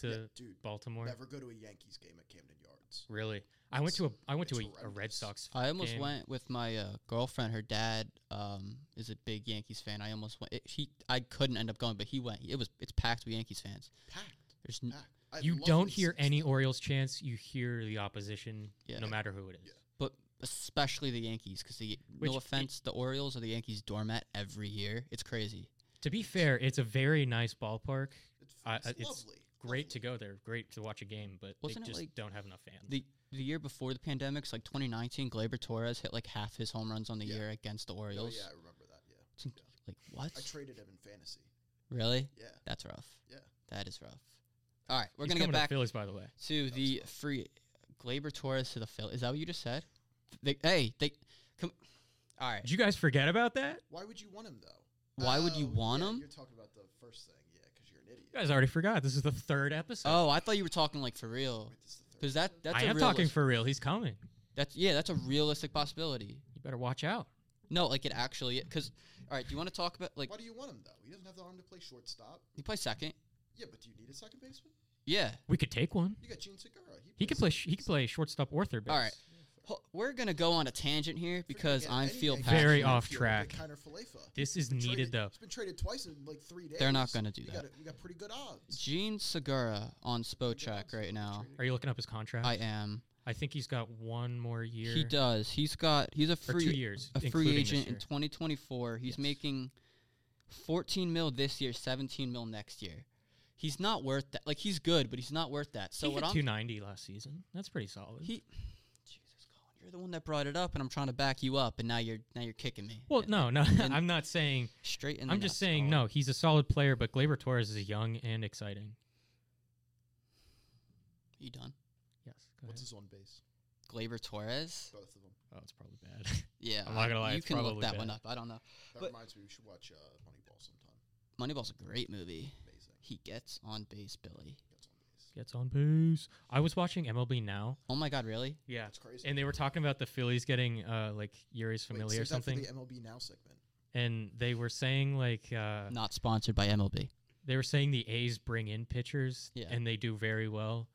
to yeah, dude. Baltimore. Never go to a Yankees game at Camden Yards. Really, I went to a I went to a, a Red horrendous. Sox. I almost game. went with my uh, girlfriend. Her dad um, is a big Yankees fan. I almost went. It, he I couldn't end up going, but he went. It was it's packed with Yankees fans. Packed. There's n- Packed. You don't hear any though. Orioles chants. You hear the opposition, Yeah. no matter who it is. Yeah. But especially the Yankees because the Which no i- offense, the Orioles are the Yankees doormat every year. It's crazy. To be fair, it's a very nice ballpark. It's, I- it's, I- it's lovely. Great to go there. Great to watch a game, but Wasn't they it just like don't have enough fans. The the year before the pandemic, like 2019, Gleyber Torres hit like half his home runs on the Yeah. year against the Oh, Orioles. yeah, I remember that. Yeah. It's inc- Like what? I traded him in fantasy. really? Yeah. That's rough. Yeah. That is rough. All right, we're He's gonna coming get to back Phillies, by the way. to That the free Gleyber Torres to the Phil. Is that what you just said? They, hey, they come. All right. Did you guys forget about that? Why would you want him though? Why would you Oh, want yeah, him? You're talking about the first thing, yeah, because you're an idiot. You guys already forgot. This is the third episode. Oh, I thought you were talking like for real. Wait, this is the third Because that that's I a am realis- talking for real. He's coming. That's yeah, that's a realistic possibility. You better watch out. No, like it actually. Because all right, do you want to talk about like Why do you want him though? He doesn't have the arm to play shortstop. he play second? Yeah, but do you need a second baseman? Yeah. We could take one. You got Jean Segura. He could play. Sh- he could play shortstop or third base. All right. Ho- We're gonna go on a tangent here because I feel passionate. Very off track. Kiner Falefa. This is needed traded- though. He's been traded twice in like three days. They're not gonna do we that. Got a, we got pretty good odds. Jean Segura on Pretty good Spotrac odds. right now. Are you looking up his contract? I am. I think he's got one more year. He does. He's got. He's a Or free two years. a free agent in 2024. He's Yes. making 14 mil this year, 17 mil next year. He's not worth that. Like he's good, but he's not worth that. So he what hit I'm 290 last season. That's pretty solid. he Jesus Colin, you're the one that brought it up and I'm trying to back you up and now you're now you're kicking me. well, no, no. *laughs* I'm not saying. Straight in the I'm just saying. No, he's a solid player, but Gleyber Torres is young and exciting. You done? Yes. Go What's ahead. his on base? 'Gleyber Torres? Both of them. Oh, it's probably bad. *laughs* Yeah. I'm not gonna lie, You it's can look that bad. one up. I don't know. That But- reminds me, we should watch uh, Moneyball sometime. Moneyball's a great movie. Amazing. He gets on base, Billy. Gets on base. gets on base. I was watching MLB Now. Oh my God, really? Yeah, That's crazy. and they were talking about the Phillies getting uh like Jeurys Wait, Familia or save that for something, the MLB Now segment. and they were saying like uh Not sponsored by MLB. they were saying the A's bring in pitchers Yeah. and they do very well.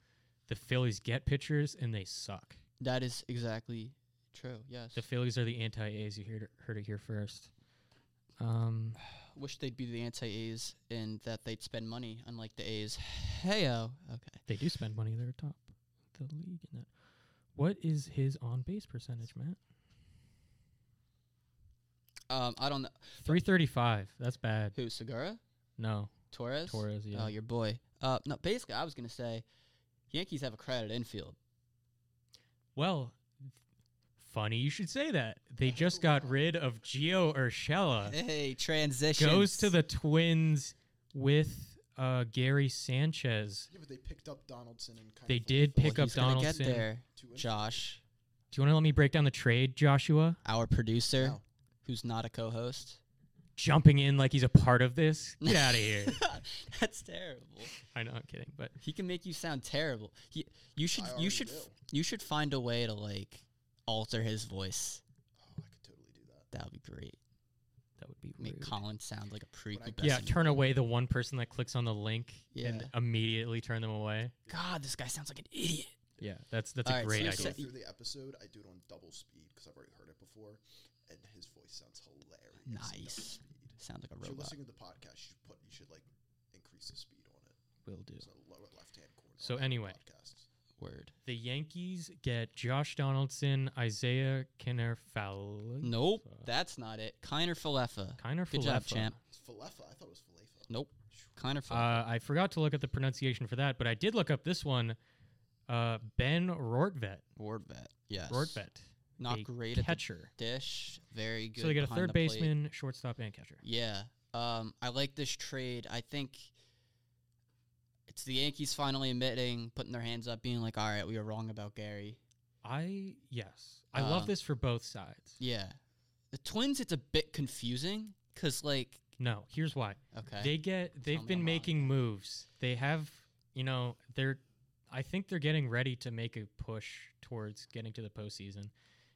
The Phillies get pitchers and they suck. That is exactly true. Yes. The Phillies are the anti-A's. You heard it, heard it here first. Um, Wish they'd be the anti-A's and that they'd spend money, unlike the A's. *sighs* Heyo. Okay. they do spend money. They're top of the league in that. What is his on base percentage, Matt? Um, I don't know Three thirty-five. That's bad. who Segura, No, Torres, Torres. Yeah. Oh, your boy. Uh, no. Basically, I was gonna say, Yankees have a crowded infield. Well, funny you should say that. They just got rid of Gio Urshela. Hey, transition Goes to the Twins with uh, Gary Sanchez. Yeah, but they picked up Donaldson and kind They of did Well, pick up he's Donaldson. Get there, Josh, Do you want to let me break down the trade, Joshua? our producer, No. who's not a co-host. Jumping in like he's a part of this. Get out of *laughs* here. That's terrible. I know, I'm kidding, but He can make you sound terrible. He, you should, you should, do. you should find a way to like alter his voice. Oh, I could totally do that. That would be great. that would be great. Make rude. Colin sound like a When prequel. Yeah, turn away the one person that clicks on the link and immediately turn them away. God, this guy sounds like an idiot. Yeah, that's that's All a right, great you're idea. sa- Go through the episode, I do it on double speed because I've already heard it before, and his voice sounds hilarious. Nice. speed. Sound like a robot. If you're listening to the podcast, you should put you should like increase the speed on it. Will do. It's in the lower left hand corner. So anyway. podcasts. Word. The Yankees get Josh Donaldson, Isiah Kinnerfall. Nope, that's not it. Kiner Falefa. Kiner Good job, Falefa. champ. It's Falefa. I thought it was Falefa. Nope. Kiner Falefa. Uh, I forgot to look at the pronunciation for that, but I did look up this one. Uh, ben Rortvedt. Ward vet. Yes. Rortvedt. Not a great at the catcher. dish. Very good. So they get a third the plate. baseman, shortstop, and catcher. Yeah. Um, I like this trade. I think it's the Yankees finally admitting, putting their hands up, being like, "All right, we were wrong about Gary." I yes, I love Uh, this for both sides. Yeah. The Twins, it's a bit confusing because, like, No, here's why. okay, They get they've me been making moves. They have, you know, they're I think they're getting ready to make a push towards getting to the postseason.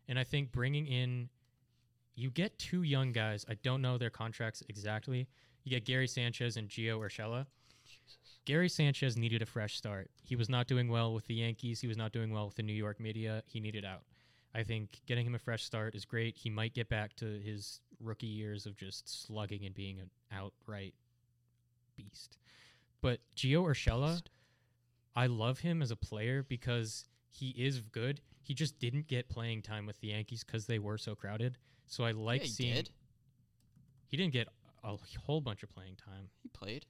And I think bringing in you get two young guys. I don't know their contracts exactly. You get Gary Sanchez and Gio Urshela. Gary Sanchez needed a fresh start. He was not doing well with the Yankees. He was not doing well with the New York media. He needed out. I think getting him a fresh start is great. He might get back to his rookie years of just slugging and being an outright beast. But Gio Urshela, Beast. I love him as a player because he is good. He just didn't get playing time with the Yankees because they were so crowded. So I like yeah, seeing did. he didn't get a whole bunch of playing time. He played.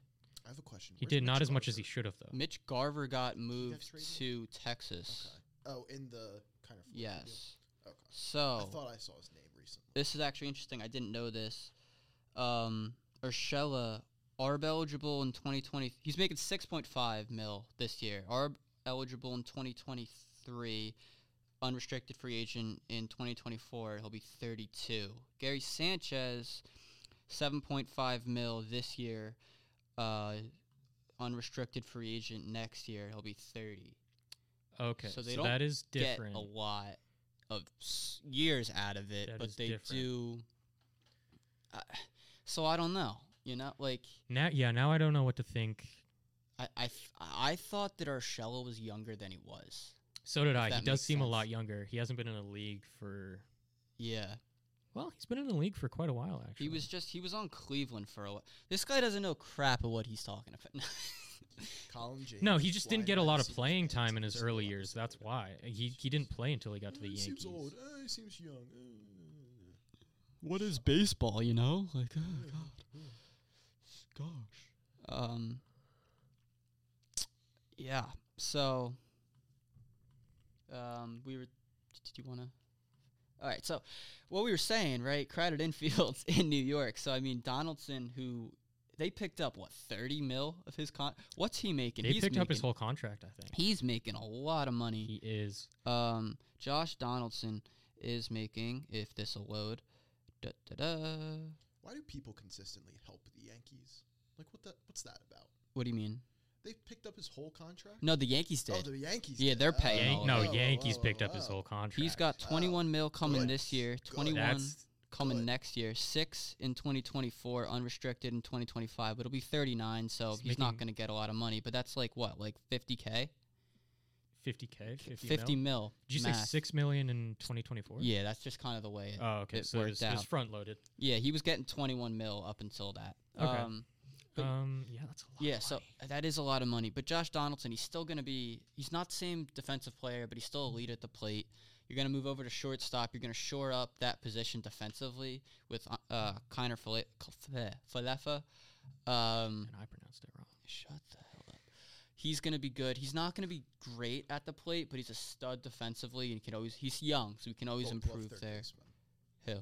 I have a question. He Where's did not Mitch as much as he should have though. Mitch Garver got moved traded? to Texas. Okay. Oh, in the kind of Yes. Okay. So I thought I saw his name recently. this is actually interesting. I didn't know this. Um, Urshela, ARB eligible in 2020. He's making 6.5 mil this year. ARB eligible in 2023. Unrestricted free agent in 2024. He'll be 32. Gary Sanchez, 7.5 mil this year. Uh, unrestricted free agent next year. He'll be 30. Okay, So so, they don't that is different. Get a lot of s- years out of it, That but they different. do. Uh, so I don't know. You know, like Now, yeah, now I don't know what to think. I, I, I thought that Arshella was younger than he was. So did I. He does seem a lot younger. He hasn't been in the league for Yeah, well, he's been in the league for quite a while actually. he was just he was on Cleveland for a while. This guy doesn't know crap of what he's talking about. *laughs* Colin James. No, he just didn't get a lot of playing time in his early years. That's why he he didn't play until he got to the he Yankees. seems old. Uh, he seems young. Uh, what is baseball? You know, like oh god, gosh. Um. Yeah. So. Um, we were. Did you want to? All right. So, what we were saying, right? Crowded *laughs* infields in New York. So I mean, Donaldson, who they picked up what thirty mil of his con. What's he making? They He's picked up his whole contract, I think. He's making a lot of money. He is. Um, Josh Donaldson is making, if this will load, da da da. Why do people consistently help the Yankees? Like what that? What's that about? What do you mean? They picked up his whole contract. No, the Yankees Oh, did. the Yankees. Yeah, did. they're paying Yan- no, of it. Yankees oh, picked up his oh. whole contract. He's got 21 mil coming good. this year, 21 That's coming good. next year, 6 in 2024, unrestricted in 2025. It'll be 39, so He's he's, not going to get a lot of money, but that's like what? Like 50k? 50k, 50, 50 mil. mil. Did you say six million in 2024? Yeah, that's just kind of the way it Oh, okay. it So it worked was, it was front loaded. Yeah, he was getting 21 mil up until that. Okay. Um, But- Um, yeah, that's a lot. yeah, of so that is a lot of money. But Josh Donaldson, he's still going to be, he's not the same defensive player, but he's still elite at the plate. You're going to move over to shortstop. You're going to shore up that position defensively with uh, uh, Kiner Fale- Falefa. Um, and I pronounced it wrong. shut the hell up. He's going to be good. He's not going to be great at the plate, but he's a stud defensively, and he can always, he's young, so he can always Gold improve third there. baseman. Who?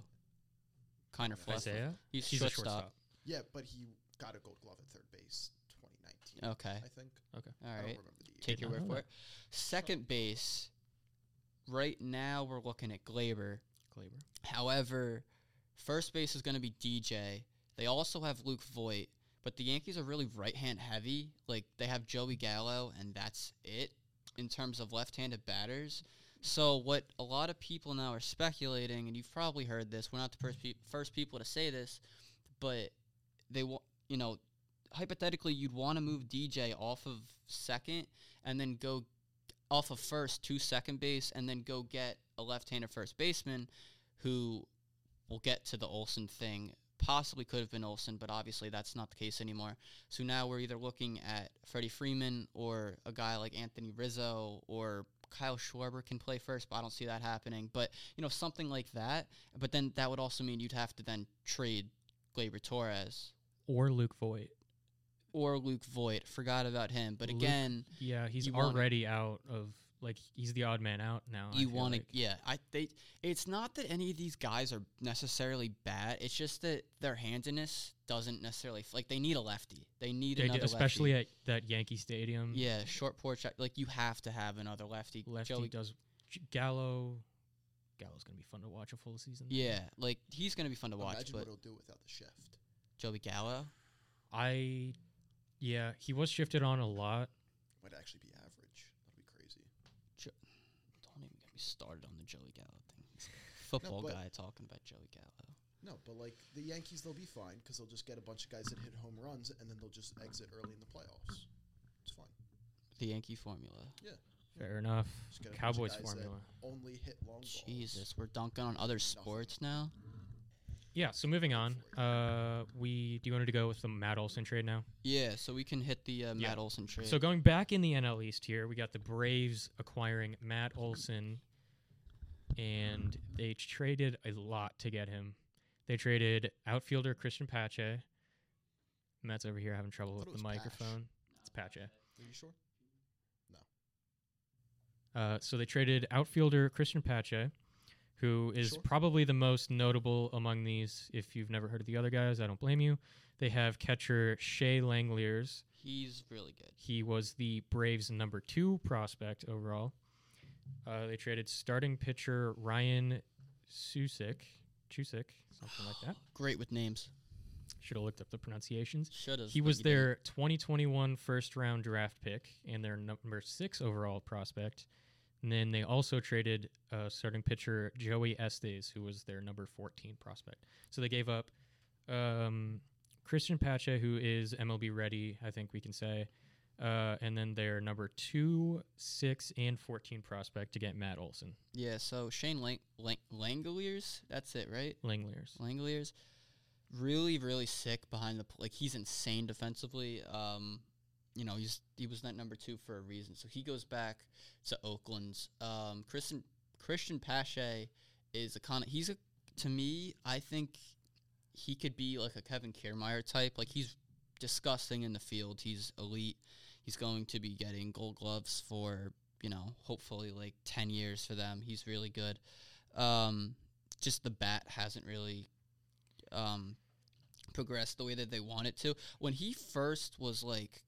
Kiner Falefa. He's, He's shortstop. a shortstop. Yeah, but he got a Gold Glove at third base 2019. Okay. I think. Okay. All I don't remember the year. Take your word for it. Second base, right now we're looking at Gleyber. Gleyber. However, first base is going to be DJ. They also have Luke Voit, but the Yankees are really right hand heavy. Like they have Joey Gallo, and that's it in terms of left handed batters. So what a lot of people now are speculating, and you've probably heard this. We're not the first, pe- first people to say this, but they want you know hypothetically you'd want to move DJ off of second and then go off of first to second base and then go get a left-handed first baseman who will get to the Olson thing. Possibly could have been Olson, but obviously that's not the case anymore. So now we're either looking at Freddie Freeman or a guy like Anthony Rizzo or Kyle Schwarber can play first, but I don't see that happening. But you know something like that. But then that would also mean you'd have to then trade Gleyber Torres Or Luke Voit. or Luke Voit. Forgot about him. But Luke- again, Yeah, he's You wanna- already out of like he's the odd man out now. You want to like. yeah i they it's not that any of these guys are necessarily bad it's just that their handiness doesn't necessarily like they need a lefty they need They another did, especially lefty. at that Yankee Stadium. yeah short porch like you have to have another lefty lefty Joey, does J- Gallo. Gallo's gonna be fun to watch a full season. yeah like he's gonna be fun to watch Imagine but what he'll do without the shift. Joey gallo I, yeah, he was shifted on a lot. Might actually be average. That'd be crazy. don't even get me started on the joey gallo thing football but- guy talking about joey gallo No, but like the Yankees, they'll be fine because they'll just get a bunch of guys that hit home runs, and then they'll just exit early in the playoffs. It's fine. the yankee formula Yeah. Fair enough. Just get a bunch of Cowboys formula. Only hit long balls. jesus we're dunking on other sports now Yeah. So moving on. Uh, we do you want to go with the Matt Olson trade now? yeah so we can hit the uh, Yeah. matt olson trade So going back in the NL East here, we got the Braves acquiring Matt Olson, and they traded a lot to get him. They traded outfielder Christian Pache. Matt's over here having trouble with the was Pache. microphone. It's Pache. Are you sure? No. Uh, so they traded outfielder Christian Pache, who is Sure. probably the most notable among these. If you've never heard of the other guys, I don't blame you. They have catcher Shea Langeliers. he's really good He was the Braves' number two prospect overall. Uh, they traded starting pitcher Ryan Susik, Chusik, something like that. *sighs* Great with names. Should have looked up the pronunciations. Should have. He was their 2021 first round draft pick and their number six overall prospect. And then they also traded uh, starting pitcher Joey Estes, who was their number 14 prospect. So they gave up um, Christian Pache, who is MLB ready, I think we can say, uh, and then their number two, six, and 14 prospect to get Matt Olson, Yeah. So Shane Lang- Lang- Langoliers. That's it, right? Langoliers. Langoliers. Really, really sick behind the pl- like. He's insane defensively. Um, you know, he's he was that number two for a reason. So he goes back to Oakland's. Um, Christian Christian Pache is a of he's a to me. I think he could be like a Kevin Kiermaier type. Like he's disgusting in the field. He's elite. He's going to be getting Gold Gloves for you know hopefully like ten years for them. He's really good. Um, just the bat hasn't really um, progressed the way that they want it to. When he first was like,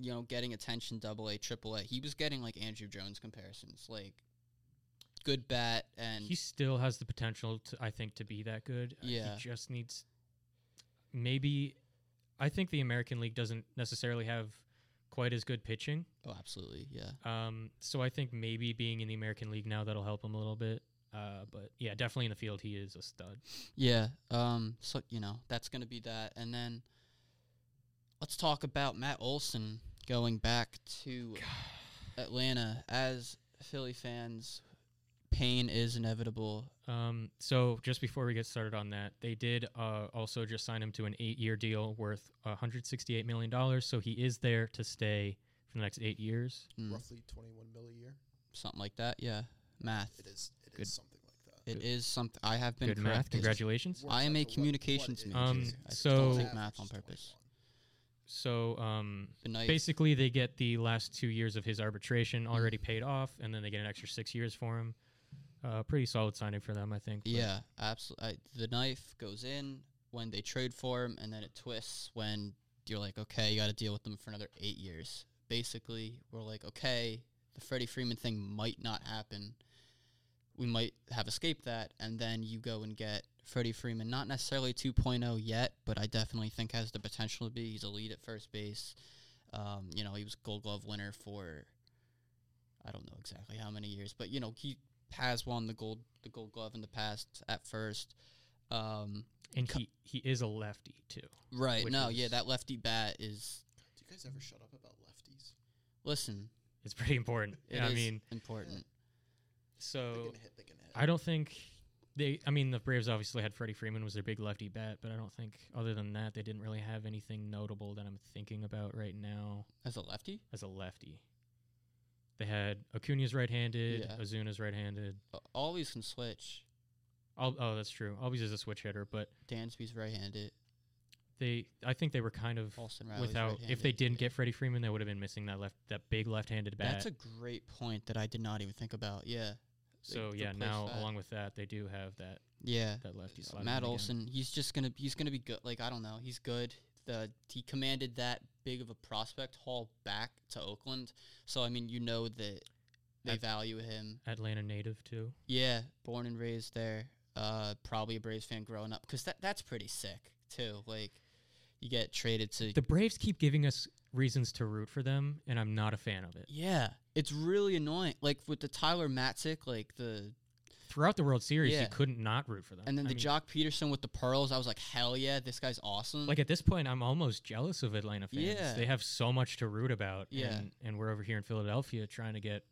you know, getting attention, double A, triple A, he was getting like Andruw Jones comparisons, like good bat and he still has the potential to I think to be that good. Uh, Yeah. He just needs maybe I think the American League doesn't necessarily have quite as good pitching. Oh, absolutely. Yeah. Um, so I think maybe being in the American League now that'll help him a little bit. Uh, but yeah, definitely in the field he is a stud. Yeah. Um. So you know that's gonna be that, and then let's talk about Matt Olson going back to Atlanta. As Philly fans, pain is inevitable. Um, so just before we get started on that, they did uh, also just sign him to an eight-year deal worth 168 million dollars. So he is there to stay for the next eight years. Mm, Roughly 21 mil a year. something like that. Yeah. Math. It is. It is Good. something like that. It is something I have been Good math. Congratulations. I am a to what- communications major. Um, is. I so- don't take math on is purpose. 21. So um, night. basically, they get the last two years of his arbitration already paid off, and then they get an extra six years for him. Uh, pretty solid signing for them, I think. Yeah, absolutely. The knife goes in when they trade for him, and then it twists when you're like, okay, you got to deal with them for another eight years. Basically, we're like, okay, the Freddie Freeman thing might not happen. We might have escaped that, and then you go and get Freddie Freeman, not necessarily 2.0 yet, but I definitely think has the potential to be. He's elite at first base. Um, you know, he was Gold Glove winner for I don't know exactly how many years, but you know, he has won the gold the Gold Glove in the past at first. Um, and he he is a lefty too. right. No, yeah, that lefty bat is Do you guys ever shut up about lefties? listen. It's pretty important. It yeah, I mean, important. They so can hit. They can hit. I don't think they. I mean, the Braves obviously had Freddie Freeman was their big lefty bat, but I don't think other than that they didn't really have anything notable that I'm thinking about right now As a lefty, as a lefty. They had Acuna's right-handed, Yeah. Acuna's right-handed. uh, Albies can switch. Al- oh, that's true. Albies is a switch hitter, but Dansby's right-handed. they. I think they were kind of without. If they didn't get Freddie Freeman, they would have been missing that left that big left-handed bat. That's a great point that I did not even think about. Yeah, so yeah, now that. along with that, they do have that yeah. that lefty Uh. Matt Olson, he's just gonna he's gonna be good. Like I don't know, he's good. The he commanded that big of a prospect haul back to Oakland, so I mean you know that they At- value him. Atlanta native too. Yeah, born and raised there. Uh, probably a Braves fan growing up because that that's pretty sick too. Like you get traded to The Braves keep giving us reasons to root for them, and I'm not a fan of it. yeah, it's really annoying. Like with the Tyler Matzek, like the Throughout the World Series, Yeah. you couldn't not root for them. and then I the mean, Joc Pederson with the pearls. I was like, hell yeah, this guy's awesome. Like at this point, I'm almost jealous of Atlanta fans. Yeah. They have so much to root about. Yeah. And, and we're over here in Philadelphia trying to get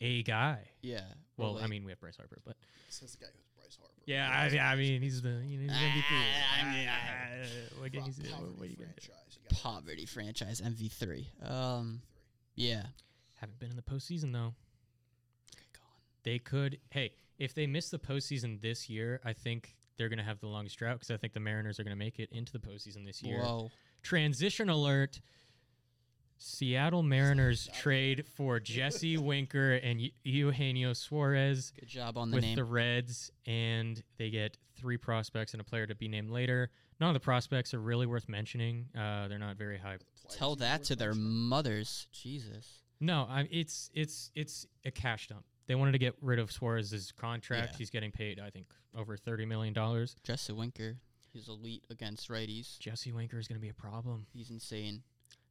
a guy. yeah. we're Well, I mean, we have Bryce Harper, but Says the guy who's Bryce Harper. Yeah, I, I mean, he's the you know, he's MVP. Ah, I mean, Ah, what can you say? What, Poverty what you gonna do? franchise. You got poverty franchise MV3. Um, yeah. Haven't been in the postseason though. Okay, go on. They could. Hey, if they miss the postseason this year, I think they're gonna have the longest drought because I think the Mariners are gonna make it into the postseason this year. Whoa. Transition alert. Seattle Mariners trade for Jesse *laughs* Winker and Eu- Eugenio Suarez Good job on the with name. the Reds, and they get three prospects and a player to be named later. None of the prospects are really worth mentioning. Uh, they're not very high. Tell that to their mothers. Jesus. No, I, it's it's it's a cash dump. They wanted to get rid of Suarez's contract. Yeah. He's getting paid, I think, over thirty million dollars. Jesse Winker. He's elite against righties. Jesse Winker is going to be a problem He's insane.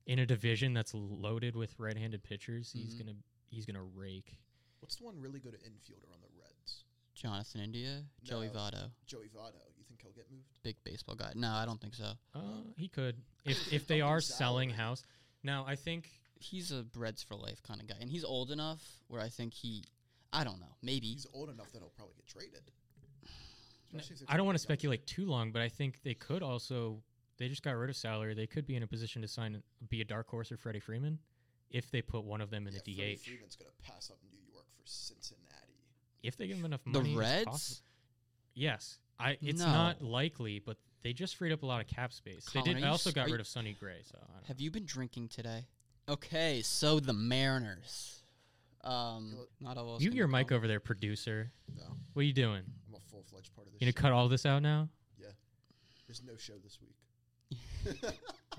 In a division that's loaded with right-handed pitchers. He's Mhm. gonna he's gonna rake. What's the one really good infielder on the Reds? Jonathan India, Joey No. Votto, Joey Votto. You think he'll get moved? big baseball guy. No, I don't think so. Uh, he could if if they are selling house. Now I think He's a Reds for life kind of guy, and he's old enough where I think he, I don't know, maybe. He's old enough that he'll probably get traded. Especially I don't want to speculate too long, but I think they could also. They just got rid of salary. They could be in a position to sign, be a dark horse or Freddie Freeman, if they put one of them in Yeah, the Freddie DH. Freeman's gonna pass up New York for Cincinnati. If they give him enough money, The Reds? Yes, I. It's No. not likely, but they just freed up a lot of cap space. Colin, they did. I also got rid you- of Sonny Gray. So I don't Have know. you been drinking today? Okay, so the Mariners. Um, You not all you can your mic calm. over there, producer. No, What are you doing? I'm a full fledged part of this. You gonna show. cut all this out now? Yeah. There's no show this week. *laughs*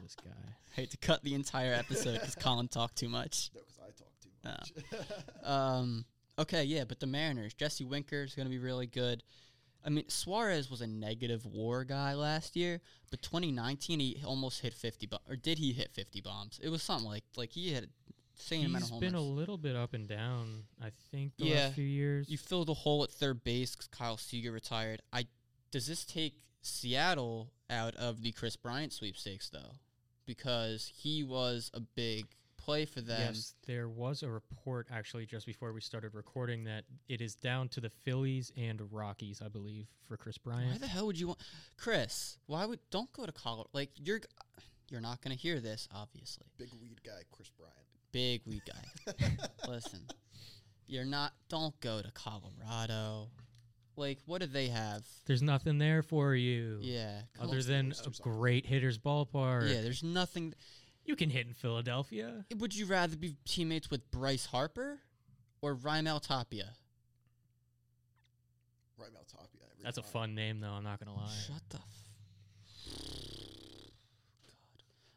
This guy. I hate to cut the entire episode because Colin talked too much. *laughs* No, because I talk too Oh. much. *laughs* Um, okay, yeah, but the Mariners, Jesse Winker is going to be really good. I mean, Suarez was a negative WAR guy last year, but 2019 he almost hit 50 bombs, or did he hit 50 bombs? It was something like like he had insane amount of He's homers. been a little bit up and down. I think the Yeah. last few years. you filled a hole at third base 'cause Kyle Seager retired. I does this take Seattle out of the Kris Bryant sweepstakes though, because he was a big play for them. Yes, there was a report actually just before we started recording that it is down to the Phillies and Rockies, I believe, for Kris Bryant. Why the hell would you want, Kris? Why would don't go to Colorado? Like you're, you're not gonna hear this, obviously. Big weed guy, Kris Bryant. Big weed guy. *laughs* Listen, you're not. Don't go to Colorado. Like, what do they have? There's nothing there for you. Yeah. Other than a are. great hitter's ballpark. Yeah, there's nothing. You can hit in Philadelphia. Would you rather be teammates with Bryce Harper or Raimel Tapia? Right Mel Tapia. Every That's a fun name, though. I'm not gonna lie. Shut the. F- *sighs* God,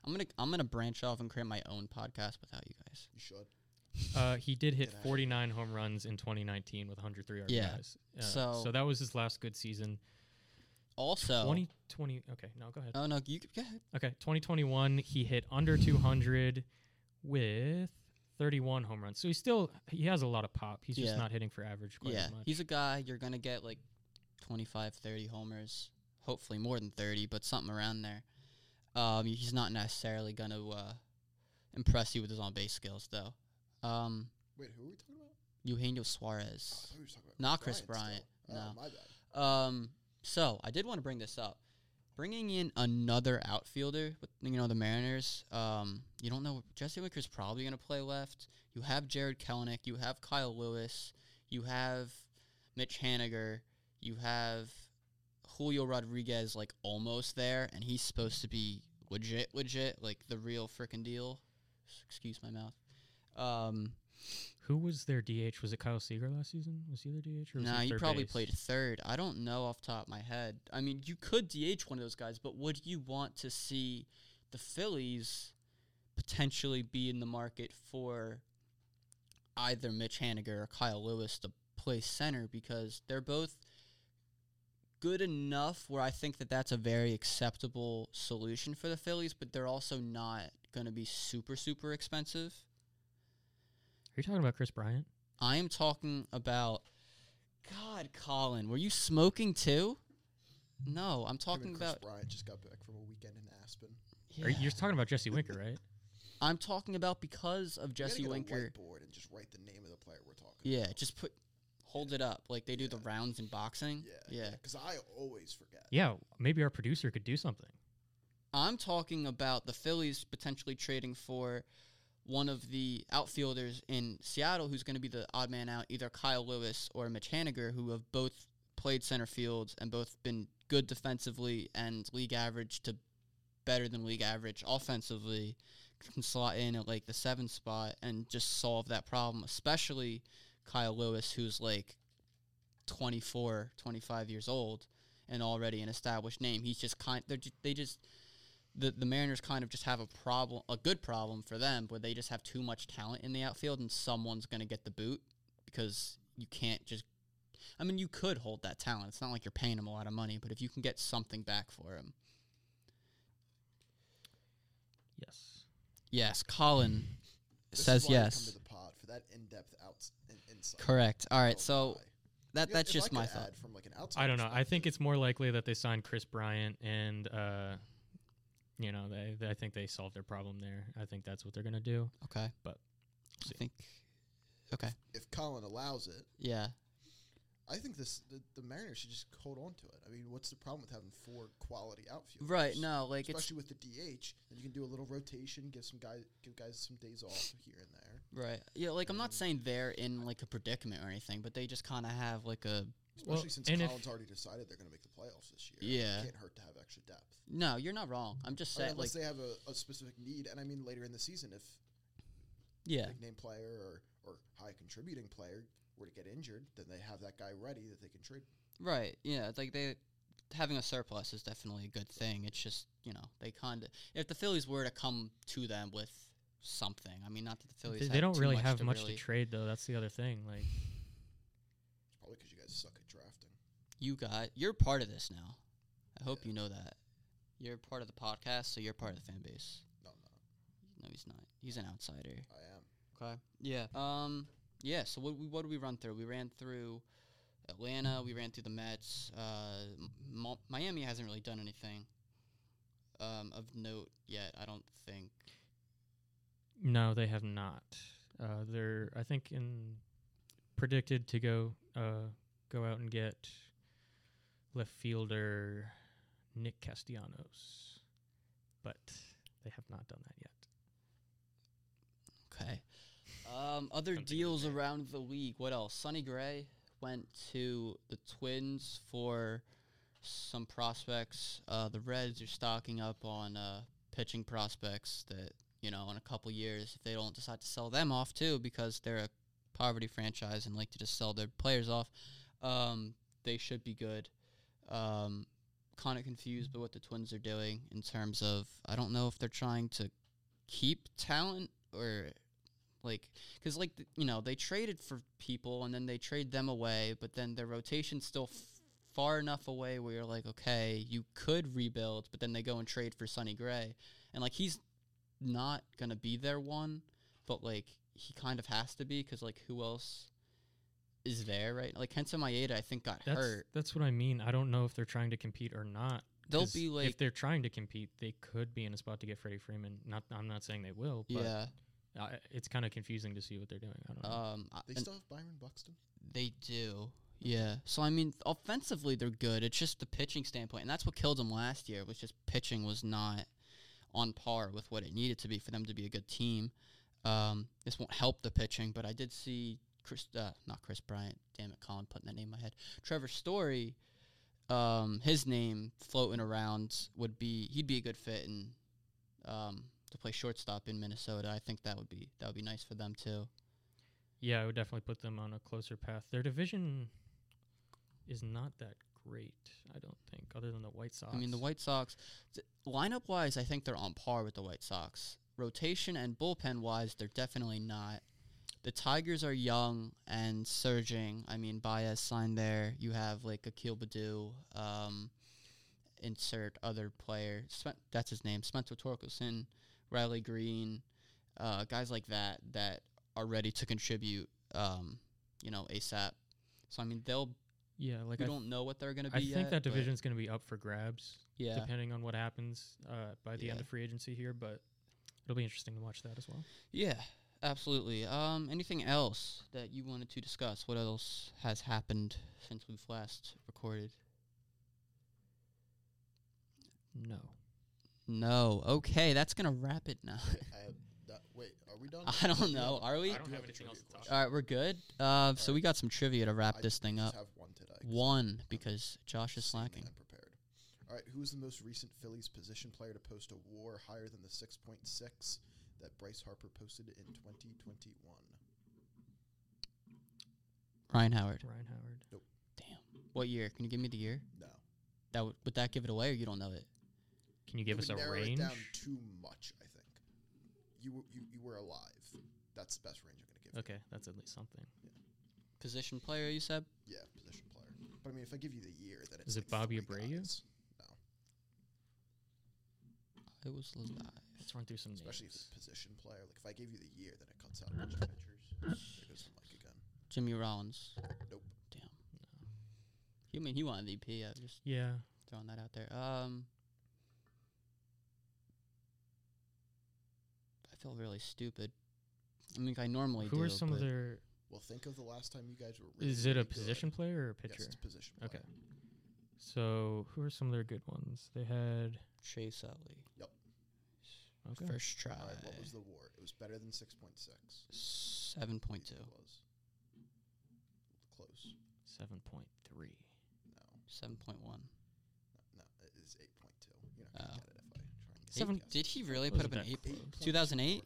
I'm gonna I'm gonna branch off and create my own podcast without you guys. You should. Uh, he did hit 49 home runs in 2019 with 103 RBIs. Yeah. Uh, So- so that was his last good season. Also, 2020. Okay, no, go ahead. oh no, you go ahead. Okay, 2021, he hit under 200 with 31 home runs. So he's still he has a lot of pop. He's just not hitting for average quite yeah, as much. he's a guy you're gonna get like 25, 30 homers, hopefully more than 30, but something around there. Um, he's not necessarily gonna uh, impress you with his on base skills though. Um, Wait, who are we talking about? Eugenio Oh, Suarez. thought we were talking about Not Kris still. Bryant, Oh, no. my bad. Um, so I did want to bring this up. Bringing in another outfielder with you know the Mariners. Um, you don't know Jesse Winker's probably going to play left. You have Jarred Kelenic. You have Kyle Lewis. You have Mitch Haniger. You have Julio Rodriguez like almost there, and he's supposed to be legit, legit, like the real freaking deal. Excuse my mouth. Um, Who was their DH? Was it Kyle Seager last season? Was he their DH? Or was Nah, he probably base? played third. I don't know off the top of my head. I mean, you could DH one of those guys, but would you want to see the Phillies potentially be in the market for either Mitch Haniger or Kyle Lewis to play center because they're both good enough where I think that that's a very acceptable solution for the Phillies, but they're also not going to be super super expensive. Are you talking about Kris Bryant? I am talking about. God, Colin, were you smoking too? No, I'm talking Kris about. Bryant just got back from a weekend in Aspen. Are you- Yeah. You're talking about Jesse Winker, right? *laughs* I'm talking about because of Jesse get a Winker. whiteboard and just write the name of the player we're talking. Yeah, about. just put, hold it up like they do the rounds in boxing. yeah, yeah. Because I always forget. Yeah, maybe our producer could do something. I'm talking about the Phillies potentially trading for one of the outfielders in Seattle who's going to be the odd man out, either Kyle Lewis or Mitch Haniger, who have both played center fields and both been good defensively and league average to better than league average offensively, can slot in at like the seven spot and just solve that problem, especially Kyle Lewis, who's like 24, 25 years old and already an established name. He's just kind. They're they just the the Mariners kind of just have a problem, a good problem for them, where they just have too much talent in the outfield, and someone's going to get the boot because you can't just. I mean, you could hold that talent. It's not like you're paying them a lot of money, but if you can get something back for him, Yes. yes, Colin This says is why I yes. Come to the pod for that in-depth outs in, insight. Correct. All right, Oh so that that's just my thought. From like an outside I don't know. I think it's more likely that they signed Kris Bryant and uh you know, they, they I think they solved their problem there. I think that's what they're going to do. Okay, But I see. think. Okay. if Colin allows it, Yeah. I think this the, the Mariners should just hold on to it. I mean, what's the problem with having four quality outfielders? Right. No, like it's especially with the DH, and you can do a little rotation, give some guys give guys some days off here and there. right. Yeah, like I'm not saying they're in like a predicament or anything, but they just kind of have like a Especially Well, since and if- already decided they're going to make the playoffs this year. Yeah. it can't hurt to have extra depth. No, you're not wrong. I'm just I mean, saying, like, unless they have a, a specific need, and I mean later in the season, if yeah, big name player or, or high contributing player were to get injured, then they have that guy ready that they can trade. right, yeah. It's like they having a surplus is definitely a good thing. It's just you know they kind of if the Phillies were to come to them with something, I mean, not that the Phillies they, have they don't too really much have to much really, to trade though. That's the other thing. Like It's probably because you guys suck at drafting. You got you're part of this now. I hope you know that. You're part of the podcast, so you're part of the fan base. No, I'm not. No, he's not. He's an outsider. I am. Okay. Yeah. Um. Yeah. So what we what did we run through? We ran through Atlanta. We ran through the Mets. Uh, M- Miami hasn't really done anything um, of note yet. I don't think. No, they have not. Uh, they're I think in predicted to go uh, go out and get left fielder Nick Castellanos, but they have not done that yet. Okay. Um, other Something deals around the league. What else? Sonny Gray went to the Twins for some prospects. Uh, the Reds are stocking up on uh, pitching prospects that you know in a couple years if they don't decide to sell them off too because they're a poverty franchise and like to just sell their players off. Um, they should be good. Um, kind of confused by what the Twins are doing in terms of I don't know if they're trying to keep talent or like because like you know they traded for people and then they trade them away but then their rotation's still f- far enough away where you're like okay you could rebuild but then they go and trade for Sonny Gray. And like he's not gonna be their one but like he kind of has to be because like who else is there right like Kenta Maeda I think got That's hurt that's what I mean. I don't know if they're trying to compete or not. They'll be like if they're trying to compete, they could be in a spot to get Freddie Freeman. Not I'm not saying they will, but yeah uh, it's kind of confusing to see what they're doing. I don't know. um They still have Byron Buxton. They do. Yeah. So I mean, offensively they're good. It's just the pitching standpoint, and that's what killed them last year. Was just pitching was not on par with what it needed to be for them to be a good team. Um, this won't help the pitching, but I did see Kris, uh, not Kris Bryant. Damn it, Colin, putting that name in my head. Trevor Story. Um, his name floating around would be he'd be a good fit and um to play shortstop in Minnesota. I think that would be that would be nice for them too. yeah, I would definitely put them on a closer path. Their division is not that great. I don't think, other than the White Sox. I mean, the White Sox, th- lineup wise, I think they're on par with the White Sox. Rotation and bullpen wise, they're definitely not. The Tigers are young and surging. I mean, Baez signed there. You have like Akil Baddoo. Um, insert other player. Spen- that's his name. Spencer Torkelson, Riley Greene, uh, guys like that that are ready to contribute. Um, you know, ASAP. So I mean, they'll. yeah, like I, don't know what they're going to be. I think yet, that division's going to be up for grabs, Yeah. depending on what happens uh, by the end of free agency here. But it'll be interesting to watch that as well. Yeah, absolutely. Um, anything else that you wanted to discuss? What else has happened since we've last recorded? No, No. Okay, that's gonna wrap it now. I *laughs* that, wait, are we done? I don't know. Are we? I don't do have have anything else to trivia talk. All right, we're good. Uh, so we got some trivia to wrap I this thing just up. have one today. 'cause One because Josh is I'm seemingly slacking. Unprepared. All right, who was the most recent Phillies position player to post a WAR higher than the 6.6 that Bryce Harper posted in 2021? Ryan Howard. Ryan Howard. Nope. Damn. What year? Can you give me the year? No. That would would that give it away, or you don't know it? Can you give You us would a narrow range? It down too much, I think. You w- you you were alive. That's the best range I'm gonna give. you. Okay, that's at least something. Position player, you said. Yeah, position player. But I mean, if I give you the year, then it's Is it like Bobby three Abreu? guys. No, I was live. Let's run through some especially if names. it's position player. Like if I gave you the year, then it cuts out a bunch of pitchers. There goes the mic again. Jimmy Rollins. Nope. Damn. You mean he won MVP? I just Yeah, throwing that out there. Um, I feel really stupid. I mean, I normally who do. are some of but their? Well, think of the last time you guys were. Really, Is it a really good. position player or a Yes, pitcher? it's position player. Okay. So who are some of their good ones? They had Chase Utley, okay. first try, All right, what was the war? It was better than 6.6. seven point two, It was. Close. Seven point three. No, seven point one. no, it is 8.2. You're not going to Oh. get it if I try and guess. Seven. Guess. Did he really put Wasn't up an that eight? close. 2008?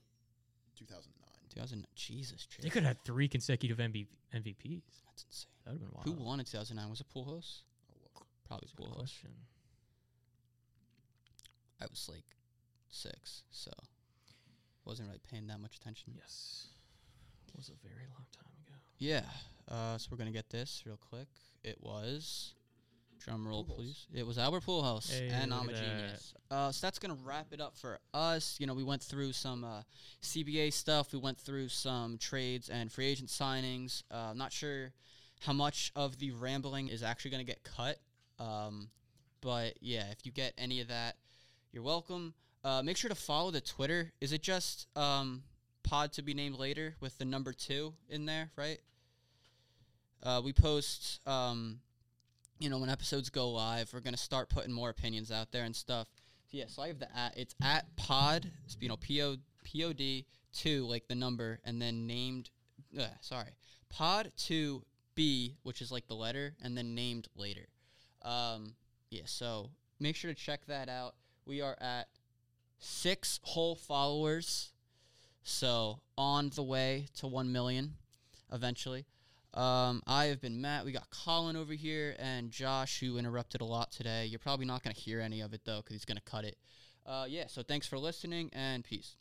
2009. 2000. Jesus, Chase. They could have had three consecutive MV- MVPs. That's insane. That would have been wild. Who won in 2009? Was it Pujols? Oh, look. Probably That's a good Pujols. question. I was like six, so wasn't really paying that much attention. Yes, was a very long time ago. Yeah. Uh, so we're gonna get this real quick. It was Drum roll, Pujols. please. It was Albert Pujols, Hey, and I'm a that. genius. Uh, so that's gonna wrap it up for us. You know, we went through some uh, CBA stuff. We went through some trades and free agent signings. Uh, I'm not sure how much of the rambling is actually gonna get cut. Um, but yeah, if you get any of that, you're welcome. Uh, make sure to follow the Twitter. Is it just um, pod to be named later with the number two in there, right? Uh, we post, um, you know, when episodes go live, we're gonna start putting more opinions out there and stuff. So yeah, so I have the at. It's at pod, you know, p o p o d two like the number, and then named. Uh, sorry, pod two b, which is like the letter, and then named later. Um, yeah, so make sure to check that out. We are at six whole followers, so on the way to one million eventually. Um, I have been Matt. We got Colin over here and Josh, who interrupted a lot today. You're probably not going to hear any of it though, because he's going to cut it. Uh, yeah. So thanks for listening and peace.